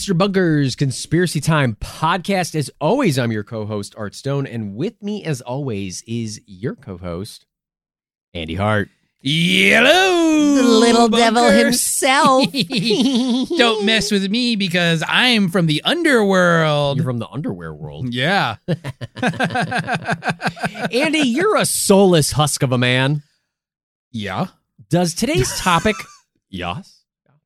Mr. Bunker's Conspiracy Time podcast. As always, I'm your co host, Art Stone, and with me, as always, is your co host, Andy Hart. Hello, The little devil himself. Don't mess with me because I'm from the underworld. You're from the underwear world. yeah. Andy, you're a soulless husk of a man. yeah. Does today's topic. yes,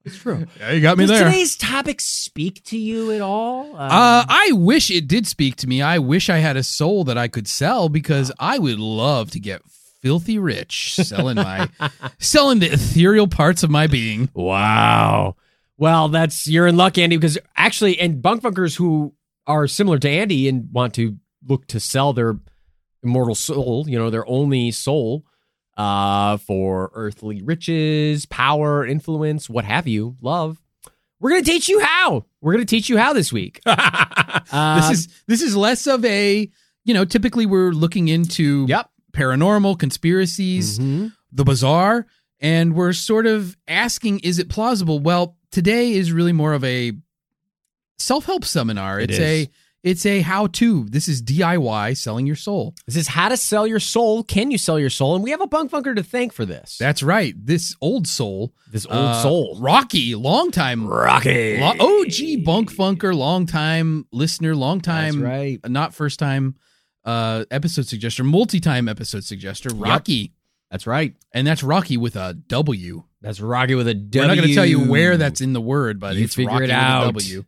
it's true. Yeah, you got me Does there. today's topic speak to you at all? Um, Uh, I wish it did speak to me. I wish I had a soul that I could sell because I would love to get filthy rich selling my selling the ethereal parts of my being. Wow. Well, that's you're in luck, Andy, because actually, and bunk bunkers who are similar to Andy and want to look to sell their immortal soul, you know, their only soul, uh, for earthly riches, power, influence, what have you, love. We're gonna teach you how. We're gonna teach you how this week. Uh, this is this is less of a you know typically we're looking into yep. paranormal conspiracies Mhm. the bizarre and we're sort of asking is it plausible well today is really more of a self-help seminar It it's is. a it's a how-to this is diy selling your soul This is how to sell your soul. Can you sell your soul? And we have a bunk bunker to thank for this. that's right this old soul this old uh, soul. rocky long time Rocky. lo- og bunk funker long time listener long time That's right. not first time uh episode suggester multi-time episode suggester rocky That's right. and that's rocky with a w That's Rocky with a W. We're not going to tell you where that's in the word, but You it's figure Rocky it out. W.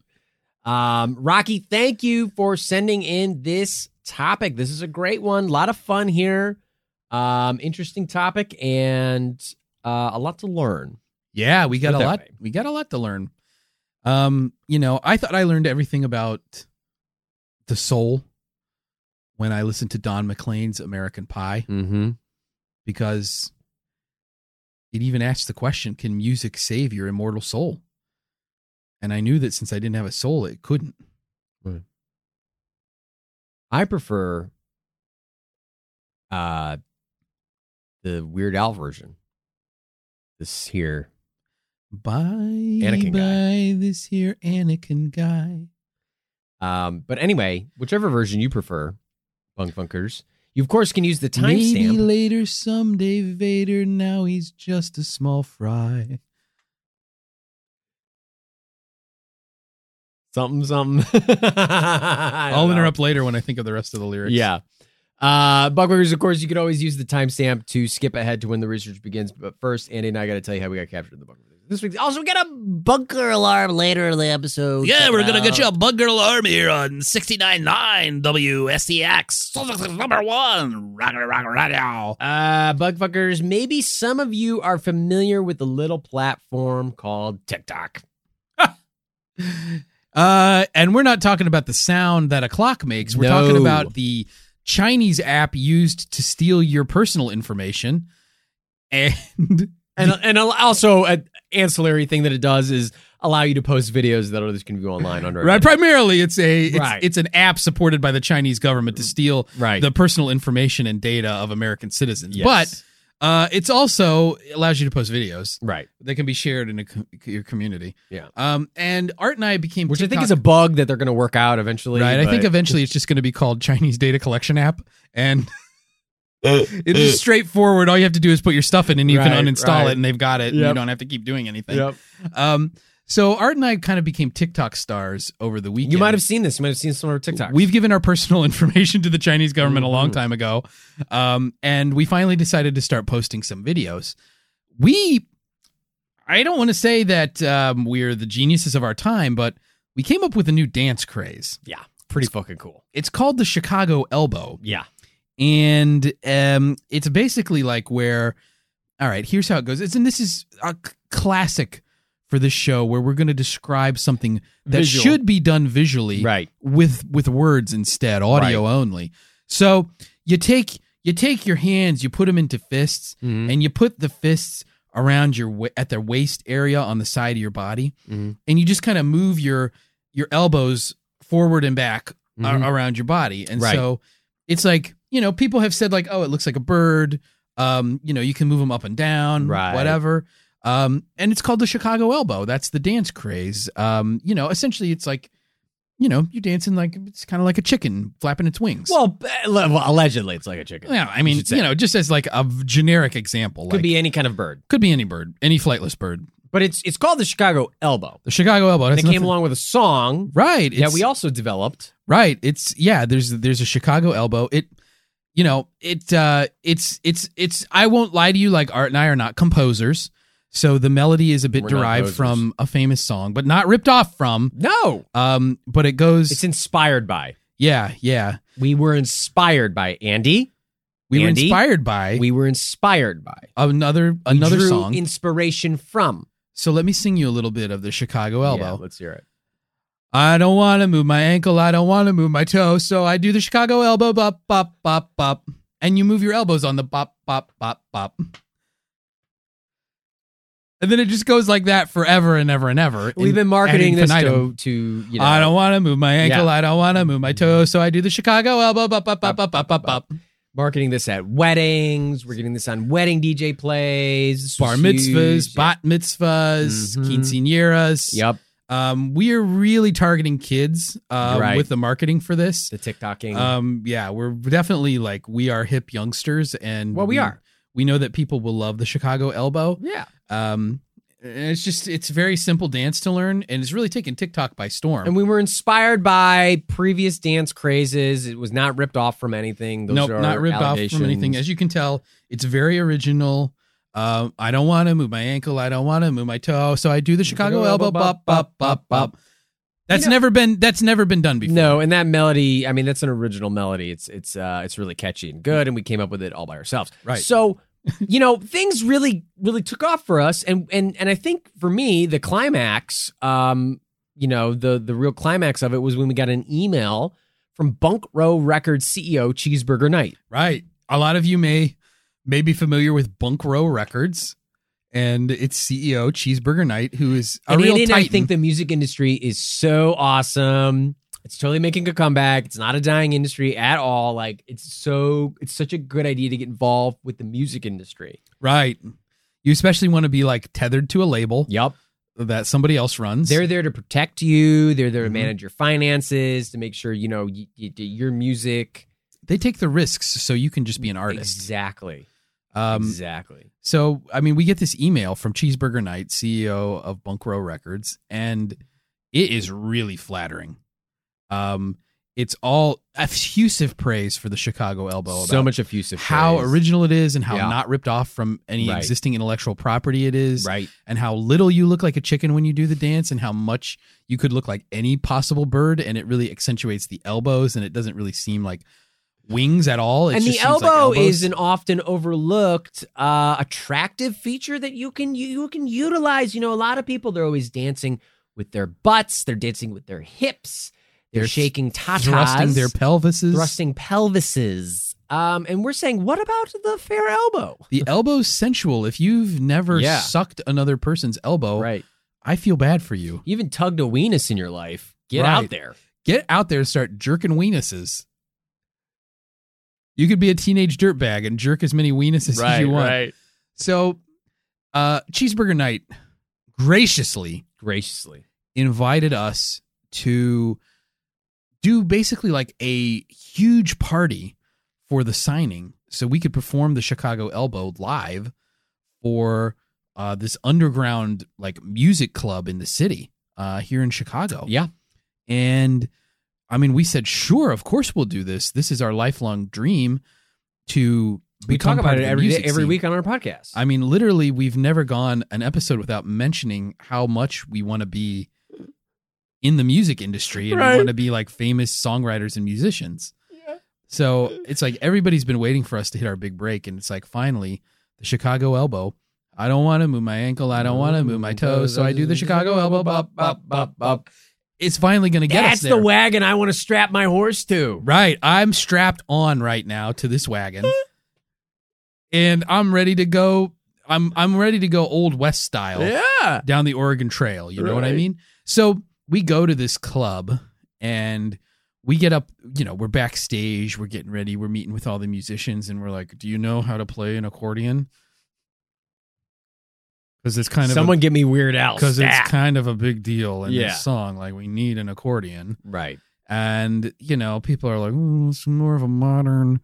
Um, Rocky, thank you for sending in this topic. This is a great one. A lot of fun here. Um, interesting topic and uh, a lot to learn. Yeah, we got a lot. way. We got a lot to learn. Um, you know, I thought I learned everything about the soul when I listened to Don McLean's American Pie Mm-hmm. because it even asks the question, "Can music save your immortal soul?" And I knew that since I didn't have a soul, it couldn't. I prefer uh, the Weird Al version. This here. Bye, Anakin guy. this here Anakin guy. Um, but anyway, whichever version you prefer, Bunk Bunkers, you of course can use the timestamp. Maybe timestamp. later someday Vader. Now he's just a small fry. Something, something. I don't I'll know. interrupt later when I think of the rest of the lyrics. Yeah. Uh, Bunkers, of course, you could always use the timestamp to skip ahead to when the research begins. But first, Andy and I got to tell you how we got captured in the bunker. This week, also, we got a Bunker alarm later in the episode. Yeah, we're it gonna get you a out. bunker alarm here on 69.9 WSTX. Number one, Rocket Rocket Radio. Uh, bug fuckers, maybe some of you are familiar with the little platform called TikTok. Uh, and we're not talking about the sound that a clock makes. We're No. talking about the Chinese app used to steal your personal information. And And and also an ancillary thing that it does is allow you to post videos that others can view online under. right, primarily it's a it's, Right. it's an app supported by the Chinese government to steal Right. the personal information and data of American citizens. Yes. But uh, it's also allows you to post videos. right, They can be shared in a, co- your community. Yeah. Um, and Art and I became which I think is a bug that they're going to work out eventually. right. I think eventually it's just going to be called Chinese Data Collection App, and It's just straightforward. All you have to do is put your stuff in, and you Right, can uninstall right. it, and they've got it. And you don't have to keep doing anything. Um, so Art and I kind of became TikTok stars over the weekend. You might have seen this. You might have seen some of our TikToks. We've given our personal information to the Chinese government a long Mhm. time ago, um, and we finally decided to start posting some videos. We, I don't want to say that um, we're the geniuses of our time, but we came up with a new dance craze. yeah, pretty fucking cool. It's called the Chicago Elbow, Yeah. and um, it's basically like where, all right, here's how it goes. It's and this is a classic for this show where we're going to describe something that Visual. should be done visually, Right. with with words instead, audio only. So you take you take your hands, you put them into fists, Mhm. and you put the fists around your at their waist area on the side of your body, Mhm. and you just kind of move your your elbows forward and back a- Mhm. around your body, and Right. so it's like you know people have said like oh it looks like a bird, um you know you can move them up and down, Right. whatever. Um, and it's called the Chicago Elbow. That's the dance craze. Um, you know, essentially, it's like, you know, you're dancing like it's kind of like a chicken flapping its wings. Well, well, allegedly, it's like a chicken. yeah, I mean, say. you know, just as like a generic example, Could like, be any kind of bird, could be any bird, any flightless bird. but it's it's called the Chicago Elbow. The Chicago Elbow. And it came along with a song right. that we also developed. Right. It's yeah, there's there's a Chicago elbow. It you know, it uh it's it's it's I won't lie to you like Art and I are not composers. So the melody is a bit We're derived from a famous song, but not ripped off from. No, Um but it goes it's inspired by. Yeah, yeah. We were inspired by Andy. We were inspired by We were inspired by another We another song. Inspiration from. so let me sing you a little bit of the Chicago elbow. Yeah, let's hear it. I don't want to move my ankle. I don't want to move my toe. So I do the Chicago elbow, bop, bop, bop, bop. And you move your elbows on the bop, bop, bop, bop. And then it just goes like that forever and ever and ever. We've been marketing this to, to you know. I don't want to move my ankle. Yeah. I don't want to move my toe. So I do the Chicago elbow, bop, bop, bop, bop, bop. marketing this at weddings. We're getting this on wedding DJ plays. Bar mitzvahs, bat mitzvahs, Mhm. quinceañeras. Yep. Um, we are really targeting kids um, Right. with the marketing for this. The TikToking. Um, yeah, we're definitely like we are hip youngsters, and well, we are. We know that people will love the Chicago elbow. Yeah. Um, and it's just it's a very simple dance to learn, and it's really taken TikTok by storm. And we were inspired by previous dance crazes. It was not ripped off from anything. Those nope, are not ripped off from anything. As you can tell, it's very original. Um, I don't want to move my ankle. I don't want to move my toe. So I do the Chicago elbow, bop, bop, bop, bop. That's You know- never been that's never been done before. No, and that melody, I mean, that's an original melody. It's it's uh it's really catchy and good, and we came up with it all by ourselves. Right. So, you know, things really really took off for us, and and and I think for me, the climax, um, you know, the the real climax of it was when we got an email from Bunk Row Records CEO Cheeseburger Knight. Right. A lot of you may may be familiar with Bunk Row Records and its CEO Cheeseburger Knight, who is a and real in it. I think the music industry is so awesome. It's totally making a comeback. It's not a dying industry at all. Like it's so it's such a good idea to get involved with the music industry. right. You especially want to be like tethered to a label Yep. that somebody else runs. They're there to protect you. They're there to Mhm. manage your finances, to make sure you know you, you, your music. they take the risks so you can just be an artist. Exactly. Um, exactly. So, I mean, we get this email from Cheeseburger Knight, CEO of Bunk Row Records, and it is really flattering. Um, it's all effusive praise for the Chicago Elbow. So much effusive. how praise. original it is and how Yeah. not ripped off from any Right. existing intellectual property it is Right. and how little you look like a chicken when you do the dance and how much you could look like any possible bird and it really accentuates the elbows and it doesn't really seem like wings at all It and the just seems like elbow elbows. is an often overlooked uh, attractive feature that you can you, you can utilize. You know, a lot of people they're always dancing with their butts, they're dancing with their hips, they're, They're shaking tatas, thrusting their pelvises thrusting pelvises. Um, and we're saying, what about the fair elbow? the elbow's sensual if you've never Yeah. sucked another person's elbow Right. i feel bad for you You even tugged a weenus in your life. Get Right. out there. get out there and start jerking weenuses you could be a teenage dirtbag and jerk as many weenuses as you want So, uh, Cheeseburger Knight graciously Graciously. invited us to do basically like a huge party for the signing. so we could perform the Chicago Elbow live for uh, this underground like music club in the city uh, here in Chicago. Yeah. And I mean, we said, sure, of course we'll do this. This is our lifelong dream to We talk about it every day, every scene. week on our podcast. I mean, literally, we've never gone an episode without mentioning how much we want to be in the music industry and we want to be like famous songwriters and musicians. Yeah. So it's like everybody's been waiting for us to hit our big break, and it's like finally the Chicago elbow. I don't want to move my ankle. I don't want to move my toes, so I do the Chicago elbow. Bop bop bop bop. It's finally going to get That's us there. the wagon I want to strap my horse to. Right. I'm strapped on right now to this wagon. and I'm ready to go I'm I'm ready to go old west style Yeah. down the Oregon Trail, you know what I mean? So we go to this club and we get up, you know, we're backstage, we're getting ready, we're meeting with all the musicians and we're like, "Do you know how to play an accordion?" Cuz it's kind of Someone give me Weird Al. because it's kind of a big deal in Yeah. this song like we need an accordion right. and you know people are like oh, it's more of a modern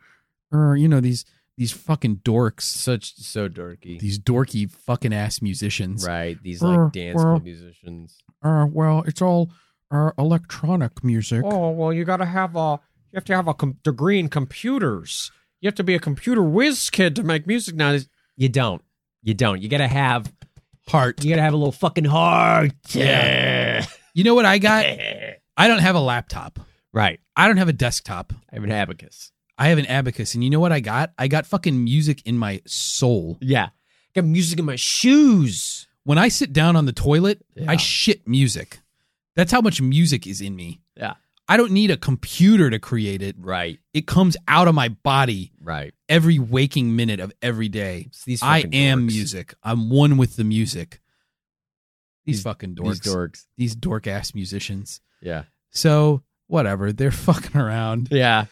or you know these these fucking dorks Such so dorky. these dorky fucking ass musicians right. These Uh, like dance musicians. Uh well it's all uh, electronic music Oh well, you got to have a you have to have a com- degree in computers. You have to be a computer whiz kid to make music now. You don't. You don't. You got to have heart you got to have a little fucking heart. Yeah. you know what i got i don't have a laptop right. i don't have a desktop I have an abacus. i have an abacus and you know what i got i got fucking music in my soul Yeah. I Got music in my shoes. When i sit down on the toilet Yeah. i shit music that's how much music is in me Yeah. i don't need a computer to create it Right. it comes out of my body Right. every waking minute of every day. These I am dorks. music. I'm one with the music. These, These- fucking dorks. These dorks. These dork ass musicians. Yeah. So whatever. They're fucking around. Yeah.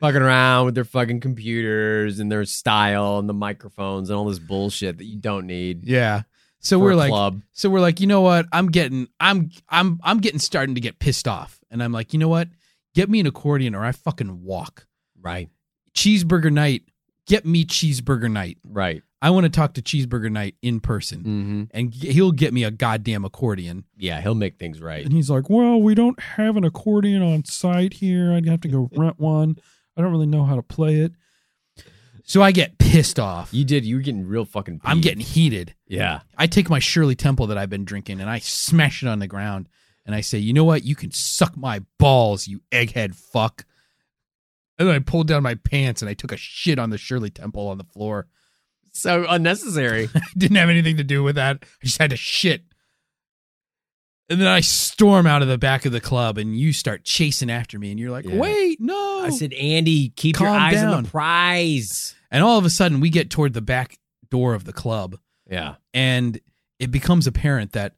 Fucking around with their fucking computers and their style and the microphones and all this bullshit that you don't need. Yeah. So we're like club. so we're like, you know what? I'm getting I'm I'm I'm getting starting to get pissed off. And I'm like, you know what? Get me an accordion or I fucking walk. Right. Cheeseburger Knight. Get me Cheeseburger Knight. Right. I want to talk to Cheeseburger Knight in person. Mm-hmm. And he'll get me a goddamn accordion. Yeah, he'll make things right. And he's like, Well, we don't have an accordion on site here. I'd have to go rent one. I don't really know how to play it. So I get pissed off. You did. You were getting real fucking. I'm getting heated. Yeah. I take my Shirley Temple that I've been drinking and I smash it on the ground. And I say, You know what? You can suck my balls, you egghead fuck. And then I pulled down my pants and I took a shit on the Shirley Temple on the floor. So unnecessary. I didn't have anything to do with that. I just had to shit. And then I storm out of the back of the club and you start chasing after me and you're like, Yeah. wait, no. I said, Andy, keep your Calm eyes on down. the prize. and all of a sudden we get toward the back door of the club Yeah. and it becomes apparent that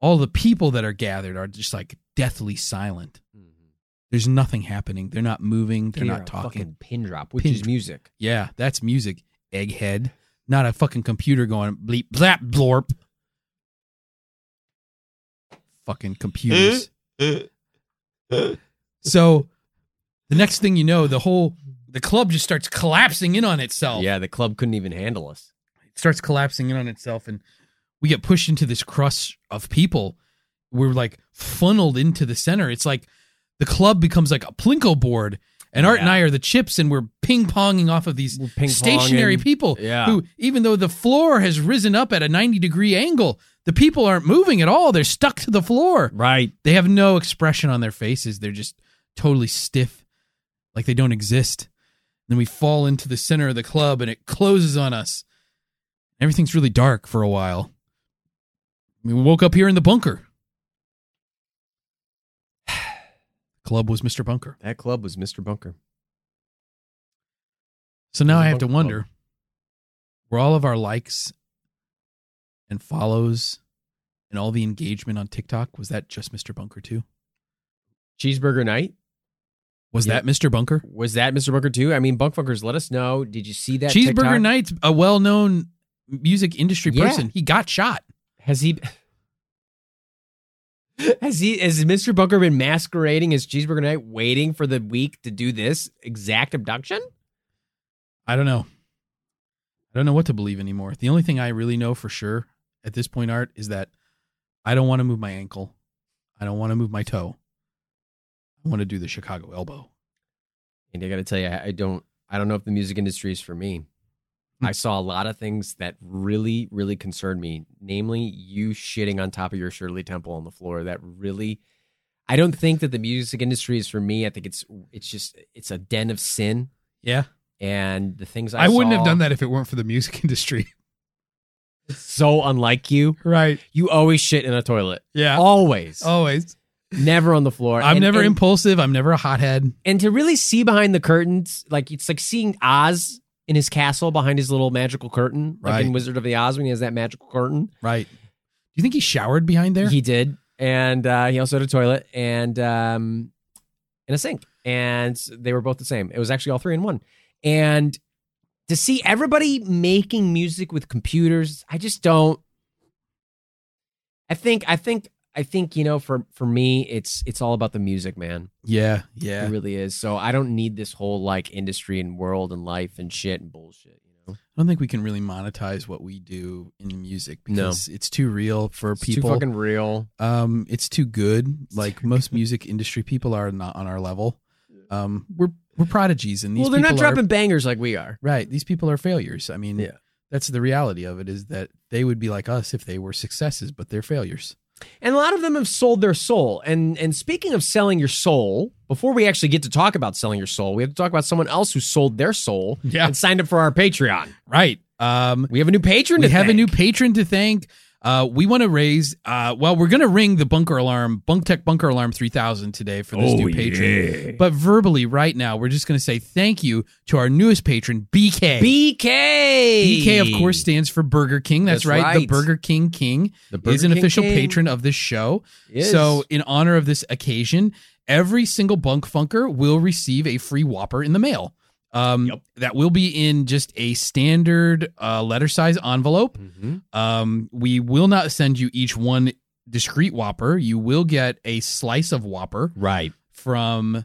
all the people that are gathered are just like deathly silent. Mm-hmm. There's nothing happening. They're not moving. They're Hear not a talking. Fucking pin drop, which Pin is music. Yeah, that's music, egghead. Not a fucking computer going bleep, blap, blorp. Fucking eh? computers. Eh? Eh? so the next thing you know, the whole the club just starts collapsing in on itself. Yeah, the club couldn't even handle us. It starts collapsing in on itself and we get pushed into this crush of people. We're like funneled into the center. It's like the club becomes like a plinko board. And Art and I are the chips, and we're ping ponging off of these stationary people Yeah. who, even though the floor has risen up at a 90 degree angle, the people aren't moving at all. They're stuck to the floor. Right. They have no expression on their faces. They're just totally stiff, like they don't exist. Then we fall into the center of the club and it closes on us. Everything's really dark for a while. We woke up here in the bunker. Club was Mr. Bunker. That club was Mr. Bunker. So now I have to wonder were all of our likes and follows and all the engagement on TikTok, was that just Mr. Bunker too? Cheeseburger Knight. Was Yeah. that Mr. Bunker? Was that Mr. Bunker too? I mean, Bunk Funkers, let us know. Did you see that? Cheeseburger TikTok? Knight's a well known music industry Yeah. person. He got shot. Has he? Has he? Has Mr. Bunker been masquerading as Cheeseburger Knight, waiting for the week to do this exact abduction? I don't know. I don't know what to believe anymore. The only thing I really know for sure at this point, Art, is that I don't want to move my ankle. I don't want to move my toe. I want to do the Chicago elbow. And I got to tell you, I I don't, I don't know if the music industry is for me. I saw a lot of things that really, really concerned me. Namely, you shitting on top of your Shirley Temple on the floor. That really, I don't think that the music industry is for me. I think it's, it's just, it's a den of sin. Yeah. And the things I, I wouldn't have done that if it weren't for the music industry. So unlike you, right. you always shit in a toilet. Yeah. Always, Always. never on the floor. I'm And- never and- impulsive. I'm never a hothead. and to really see behind the curtains, like it's like seeing Oz in his castle behind his little magical curtain, like in Wizard of the Oz when he has that magical curtain. Right. Do you think he showered behind there? He did, and uh, he also had a toilet and um, and a sink, and they were both the same. It was actually all three in one. And to see everybody making music with computers, I just don't. I think, I think, I think you know, for for me, it's it's all about the music, man. yeah. Yeah. It really is. So I don't need this whole like industry and world and life and shit and bullshit. You know, I don't think we can really monetize what we do in music No. because it's too real for it's people. too fucking real. um, it's too good. Like most music industry people are not on our level. Um, we're we're prodigies, and these well, they're not people are- dropping bangers like we are. right. These people are failures. I mean, Yeah. that's the reality of it. Is that they would be like us if they were successes, but they're failures. And a lot of them have sold their soul. And and speaking of selling your soul, before we actually get to talk about selling your soul, we have to talk about someone else who sold their soul Yeah. and signed up for our Patreon. Right. Um, We have a new patron. we have a new patron to thank. Uh, we want to raise. Uh, well, we're going to ring the bunker alarm, Bunk Tech Bunker Alarm 3000 today for this Oh, new patron. But verbally, right now, we're just going to say thank you to our newest patron, BK. BK. BK, of course, stands for Burger King. That's, That's right. The. Burger King King The is an King official King patron of this show. So, in honor of this occasion, every single Bunk Funker will receive a free Whopper in the mail. Um, Yep. That will be in just a standard uh, letter size envelope. Mhm. Um, we will not send you each one discrete Whopper. You will get a slice of Whopper right. from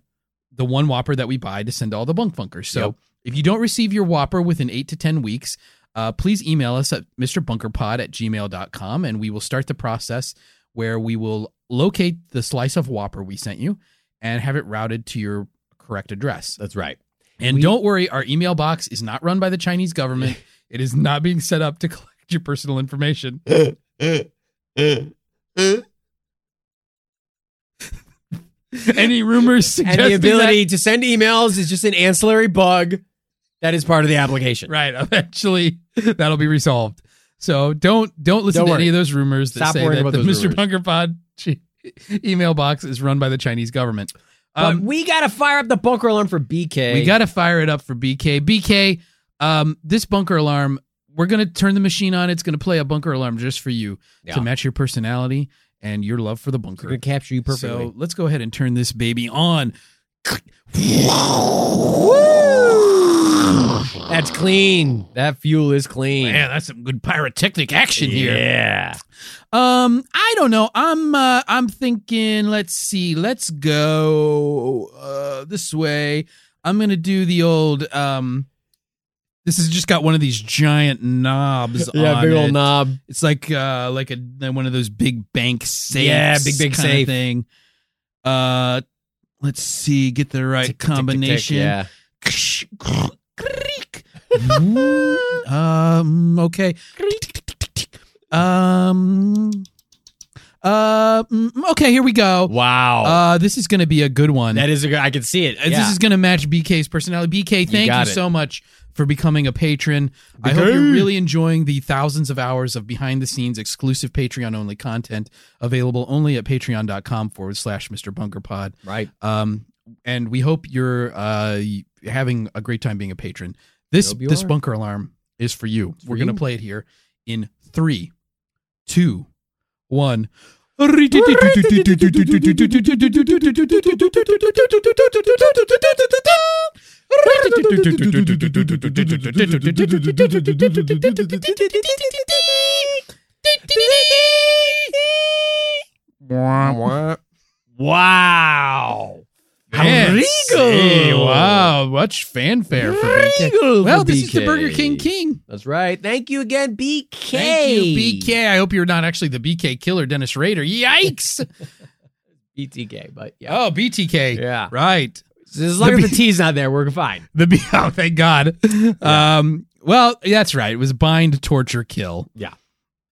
the one Whopper that we buy to send all the bunk funkers. So Yep. if you don't receive your Whopper within eight to 10 weeks, uh, please email us at mrbunkerpod at gmail.com and we will start the process where we will locate the slice of Whopper we sent you and have it routed to your correct address. That's right. And We- don't worry, our email box is not run by the Chinese government. it is not being set up to collect your personal information. Any rumors And suggesting the that- ability to send emails is just an ancillary bug that is part of the application. right eventually that'll be resolved so don't don't listen Don't to worry. any of those rumors that Stop say worrying that about the mr rumors. bunker pod email box is run by the chinese government But um, we got to fire up the bunker alarm for BK. we got to fire it up for bk bk um, this bunker alarm we're going to turn the machine on it's going to play a bunker alarm just for you Yeah. to match your personality and your love for the bunker to capture you perfectly. so let's go ahead and turn this baby on That's clean. That fuel is clean. man that's some good pyrotechnic action here Yeah. Um, I don't know. I'm uh, I'm thinking. Let's see. Let's go uh, this way. I'm gonna do the old. Um, this has just got one of these giant knobs. Yeah, on big old it. knob. It's like uh, like a one of those big bank safes. Yeah, big, big safe. thing. Uh, let's see. Get the right Tick, tick, tick, tick, tick. combination. Yeah. um. Okay. Um. Uh. mm, Okay. Here we go. Wow. Uh. This is going to be a good one. that is a good. I can see it. Uh, Yeah. This is going to match BK's personality. BK, thank you, got it. so much for becoming a patron. I hope you're really enjoying the thousands of hours of behind the scenes exclusive Patreon only content available only at patreon.com forward slash Mr. Bunker Pod. right. Um, and we hope you're uh, having a great time being a patron. This this are. bunker alarm is for you. for We're gonna you. play it here in three, two, one. Wow. Fancy. Wow, much fanfare for BK. Well, this is the BK. Burger King King. That's right. Thank you again, BK. Thank you, BK. I hope you're not actually the BK killer, Dennis Rader. Yikes! BTK, but yeah. oh, BTK. Yeah. Right. as long the as the T's not there, we're fine. The B. Oh, thank God. Um. Well, that's right. It was bind, torture, kill. Yeah.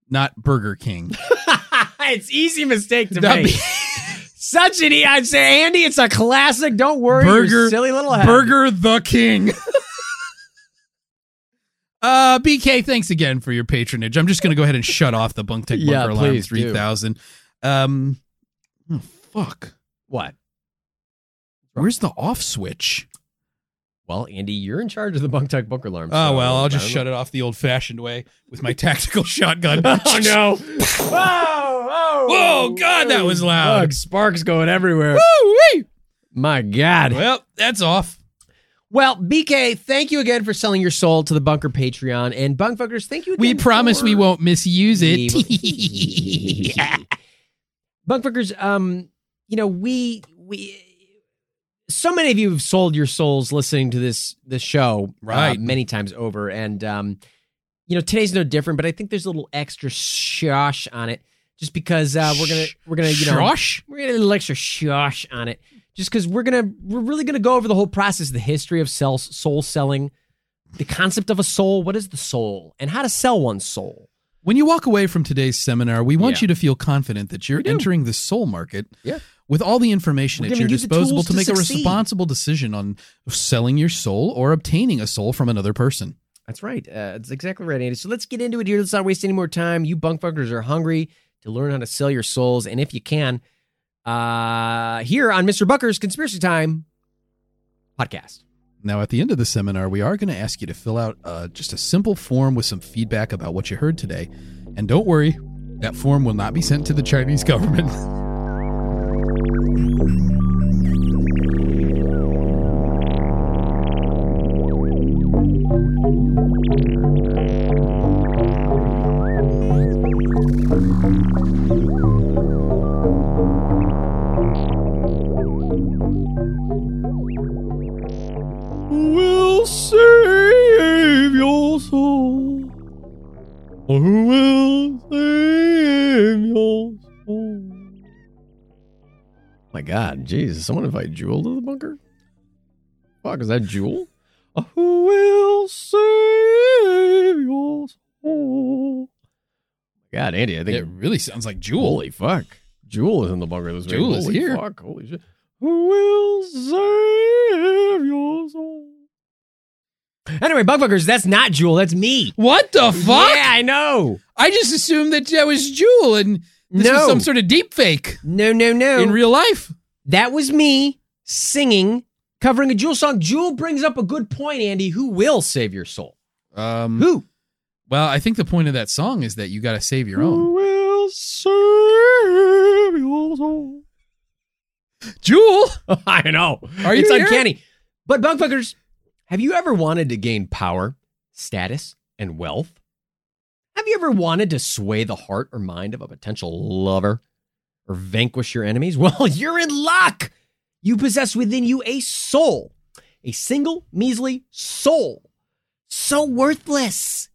Not Burger King. it's easy mistake to make. B- Such an e- I'd say, Andy, it's a classic. Don't worry, Burger- silly little head. Burger the King. uh, BK, thanks again for your patronage. I'm just going to go ahead and shut off the Bunk Tech Bunker Yeah, Alarm 3000. Um, oh, fuck. What? Where's the off switch? Well, Andy, you're in charge of the Bunk Tech Bunker Alarm. Oh, well, I'll just shut it off the old fashioned way with my tactical shotgun. Oh no! oh, Whoa! Whoa, God, that was loud. Look, sparks going everywhere. Woo-wee. My God. Well, that's off. Well, BK, thank you again for selling your soul to the Bunker Patreon, and Bunkfuckers, thank you. Again We promise for- we won't misuse it. Bunkfuckers, um, you know, we we so many of you have sold your souls listening to this this show uh, Right. many times over, and um, you know, today's no different. But I think there's a little extra shosh on it, just because uh, we're gonna we're gonna you know Shosh? we're gonna get a little extra shosh on it, just because we're gonna we're really gonna go over the whole process, the history of sell, soul selling, the concept of a soul, what is the soul, and how to sell one's soul. When you walk away from today's seminar, we want Yeah. you to feel confident that you're entering the soul market Yeah. With all the information We're at your disposal to to make a responsible decision on selling your soul or obtaining a soul from another person. That's right. Uh, that's exactly right, Andy. So let's get into it here. Let's not waste any more time. You bunkfuckers are hungry to learn how to sell your souls, and if you can, uh, here on Mr. Bunker's Conspiracy Time podcast. Now, at the end of the seminar, we are going to ask you to fill out uh, just a simple form with some feedback about what you heard today. And don't worry, that form will not be sent to the Chinese government. Will save your soul? Who will God, Jesus! Someone invite Jewel to the bunker. Fuck, is that Jewel? Who will save your soul? God, Andy, I think It really sounds like Jewel. Holy fuck. Jewel is in the bunker this week. Jewel is Holy here. Fuck. Holy shit. Who will save your soul? Anyway, Bugfuckers, that's not Jewel. That's me. What the fuck? Yeah, I know. I just assumed that that was Jewel and this no. some sort of deep fake no, no, no. in real life. that was me singing, covering a Jewel song. Jewel brings up a good point, Andy. Who will save your soul? Um, Who? Well, I think the point of that song is that you got to save your Who own. will save your soul? Jewel, I know. Are you it's here? uncanny. But bugfuckers, have you ever wanted to gain power, status, and wealth? Have you ever wanted to sway the heart or mind of a potential lover or vanquish your enemies? Well, you're in luck. You possess within you a soul, a single measly soul. So worthless.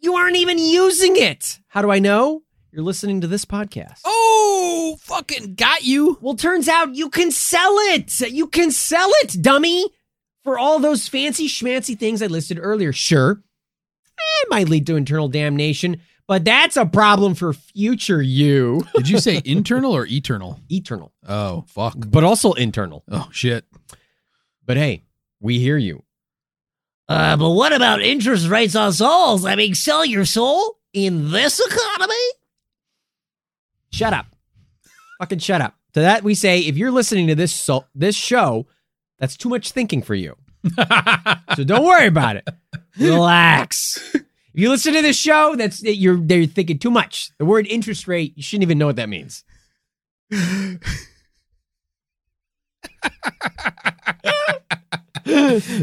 You aren't even using it. How do I know? You're listening to this podcast. oh, fucking got you. Well, turns out you can sell it. You can sell it, dummy. For all those fancy schmancy things I listed earlier. Sure, it might lead to internal damnation, but that's a problem for future you. Did you say internal or eternal? Eternal, Oh, fuck. but also internal. Oh, shit. But hey, we hear you. Uh, but what about interest rates on souls? I mean, sell your soul in this economy? Shut up. Fucking shut up. To that we say, if you're listening to this so- this show, that's too much thinking for you. So don't worry about it. Relax. If you listen to this show, that's you're they're thinking too much. The word interest rate, you shouldn't even know what that means.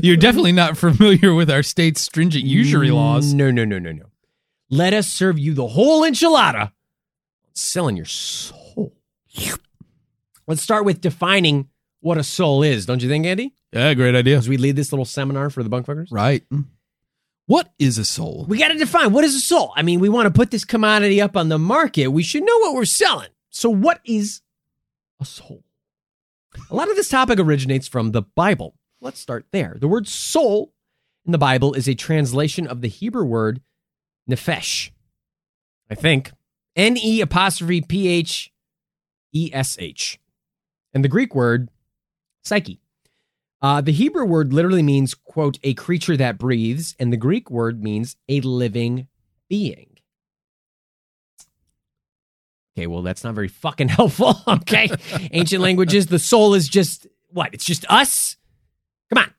You're definitely not familiar with our state's stringent usury mm, laws. No, no, no, no, no. Let us serve you the whole enchilada. Selling your soul. Let's start with defining what a soul is, don't you think, Andy? Yeah, great idea. As we lead this little seminar for the bunkfuckers. Right. What is a soul? We got to define what is a soul. I mean, we want to put this commodity up on the market. We should know what we're selling. So, what is a soul? A lot of this topic originates from the Bible. Let's start there. The word soul in the Bible is a translation of the Hebrew word nefesh. I think N E apostrophe P H E S H. And the Greek word psyche. Uh, the Hebrew word literally means, quote, a creature that breathes, and the Greek word means a living being. Okay, well, that's not very fucking helpful. Okay. Ancient languages, the soul is just what? It's just us? Come on.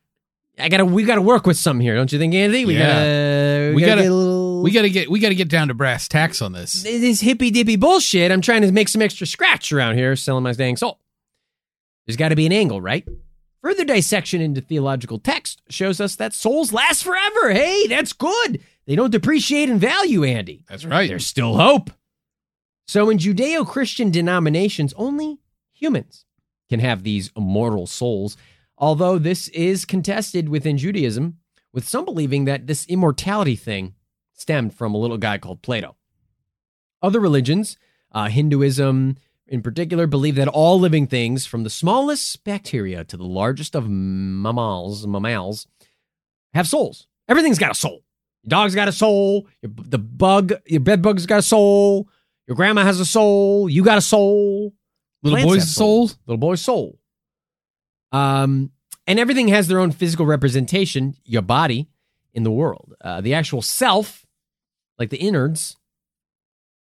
I gotta we gotta work with some here, don't you think, Andy? We Yeah. gotta We gotta- get a little We gotta get we gotta get down to brass tacks on this. this hippy dippy bullshit. I'm trying to make some extra scratch around here selling my dang soul. There's got to be an angle, right? Further dissection into theological text shows us that souls last forever. Hey, that's good. They don't depreciate in value, Andy. That's right. There's still hope. So, in Judeo Christian denominations, only humans can have these immortal souls, although this is contested within Judaism, with some believing that this immortality thing stemmed from a little guy called Plato. Other religions, uh, Hinduism in particular, believe that all living things, from the smallest bacteria to the largest of mammals, mammals, have souls. Everything's got a soul. Your dog's got a soul. Your, the bug, your bed bug's got a soul. Your grandma has a soul. You got a soul. Little Plants boys' souls. Little boy's soul. Um, and everything has their own physical representation, your body, in the world. Uh, the actual self, like the innards,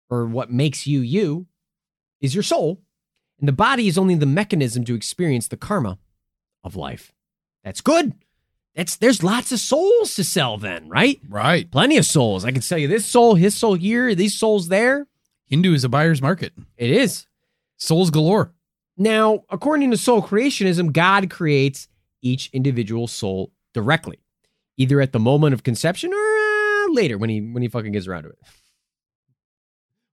or what makes you you, is your soul. And the body is only the mechanism to experience the karma of life. That's good. That's there's lots of souls to sell then, right? Right. Plenty of souls. I can sell you this soul, his soul here, these souls there. Hindu is a buyer's market. It is. Souls galore. Now, according to soul creationism, God creates each individual soul directly, either at the moment of conception or uh, later when he when he fucking gets around to it.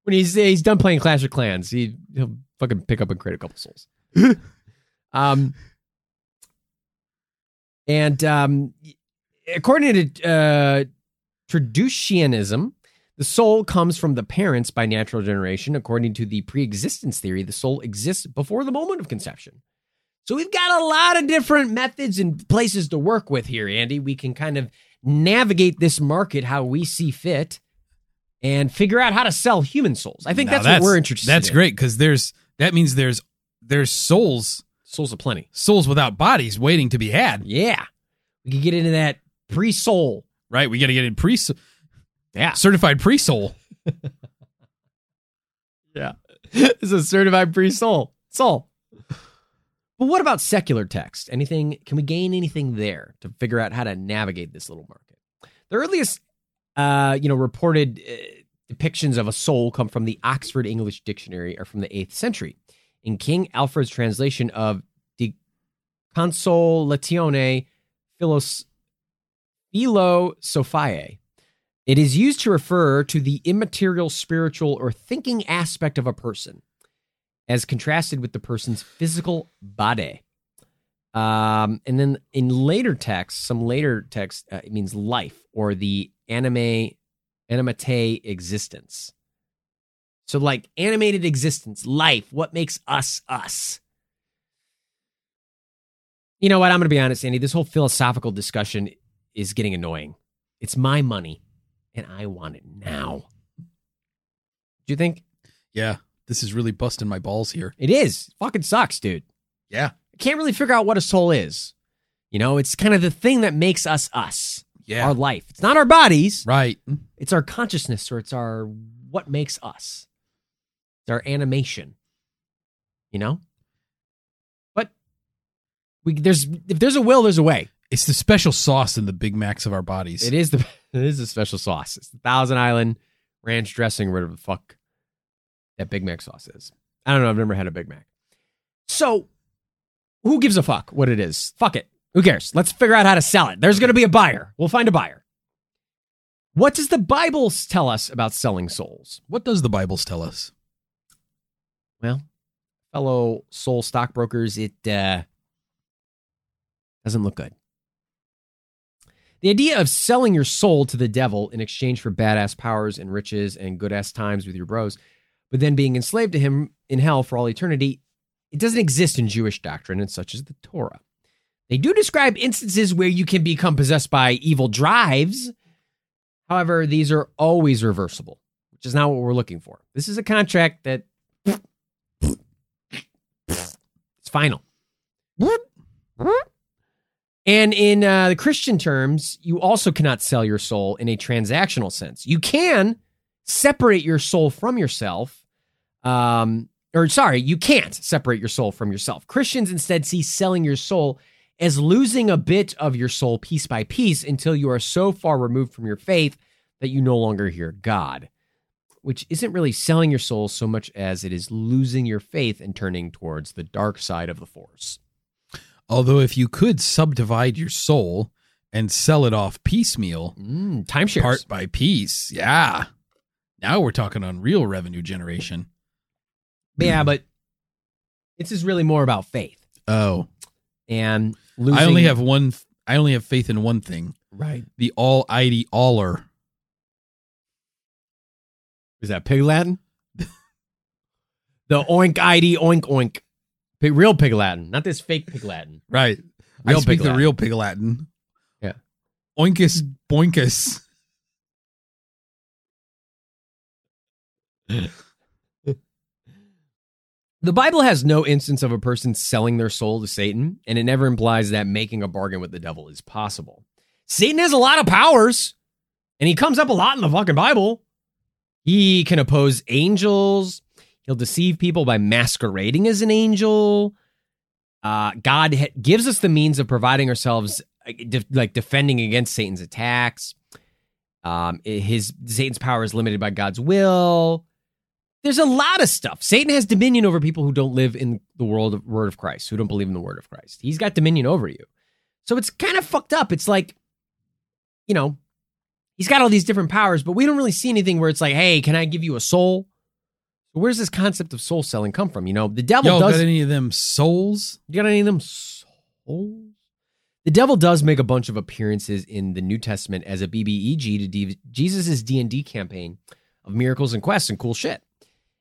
When he's he's done playing Clash of Clans, he he'll fucking pick up and create a couple souls. um, and um, according to uh, Traducianism, the soul comes from the parents by natural generation. According to the pre-existence theory, the soul exists before the moment of conception. So we've got a lot of different methods and places to work with here, Andy. We can kind of navigate this market how we see fit and figure out how to sell human souls. I think Now that's, what we're interested in. That's in. great because there's that means there's there's souls Souls of plenty souls without bodies waiting to be had. Yeah. We can get into that pre-soul. Right. We got to get in pre Yeah. certified pre soul. Yeah. it's a certified pre-soul. Soul. But what about secular text? Anything can we gain anything there to figure out how to navigate this little market? The earliest uh, you know, reported uh, depictions of a soul come from the Oxford English Dictionary or from the 8th century. In King Alfred's translation of De Consolatione Philos Philosophiae, it is used to refer to the immaterial, spiritual, or thinking aspect of a person, as contrasted with the person's physical body. Um, and then in later texts, some later texts, uh, it means life or the anime, animate existence. So, like animated existence, life, what makes us us? You know what? I'm going to be honest, Andy. This whole philosophical discussion is getting annoying. It's my money, and I want it now. Do you think Yeah. This is really busting my balls here. it is? Fucking sucks, dude. Yeah. I can't really figure out what a soul is. You know, it's kind of the thing that makes us us, Yeah. our life. It's not our bodies, right. it's our consciousness or it's our what makes us. It's our animation. You know? But we there's if there's a will, there's a way. It's the special sauce in the Big Macs of our bodies. It is the it is a special sauce. It's the Thousand Island ranch dressing, whatever the fuck that Big Mac sauce is. I don't know. I've never had a Big Mac. So, who gives a fuck what it is? Fuck it. Who cares? Let's figure out how to sell it. There's going to be a buyer. We'll find a buyer. What does the Bible tell us about selling souls? What does the Bibles tell us? Well, fellow soul stockbrokers, it uh, Doesn't look good. The idea of selling your soul to the devil in exchange for badass powers and riches and good ass times with your bros, but then being enslaved to him in hell for all eternity, it doesn't exist in Jewish doctrine and such as the Torah. They do describe instances where you can become possessed by evil drives. However, these are always reversible, which is not what we're looking for. This is a contract that it's final. And in uh, the Christian terms, you also cannot sell your soul in a transactional sense. You can separate your soul from yourself. Um, or sorry, you can't separate your soul from yourself. Christians instead see selling your soul as losing a bit of your soul piece by piece until you are so far removed from your faith that you no longer hear God, which isn't really selling your soul so much as it is losing your faith and turning towards the dark side of the force. Although, if you could subdivide your soul and sell it off piecemeal, Mm, timeshares. part by piece, yeah. Now we're talking on real revenue generation. yeah, but this is really more about faith Oh, and losing. I only have one. I only have faith in one thing: right. the Almighty Aller. Is that pig Latin? the oink ID oink oink. Pig, real pig Latin, not this fake pig Latin. Right. Real I speak the real pig Latin. Yeah. Oinkus boinkus. The Bible has no instance of a person selling their soul to Satan, and it never implies that making a bargain with the devil is possible. Satan has a lot of powers, and he comes up a lot in the fucking Bible. He can oppose angels. He'll deceive people by masquerading as an angel. Uh, God ha- gives us the means of providing ourselves, uh, de- like defending against Satan's attacks. Um, his Satan's power is limited by God's will. There's a lot of stuff. Satan has dominion over people who don't live in the world of word of Christ, who don't believe in the word of Christ. He's got dominion over you. So it's kind of fucked up. It's like, you know, he's got all these different powers, but we don't really see anything where it's like, hey, can I give you a soul? Where's this concept of soul selling come from? You know, the devil Y'all does. got any of them souls? You got any of them souls? The devil does make a bunch of appearances in the New Testament as a BBEG to D- Jesus' D&D campaign of miracles and quests and cool shit.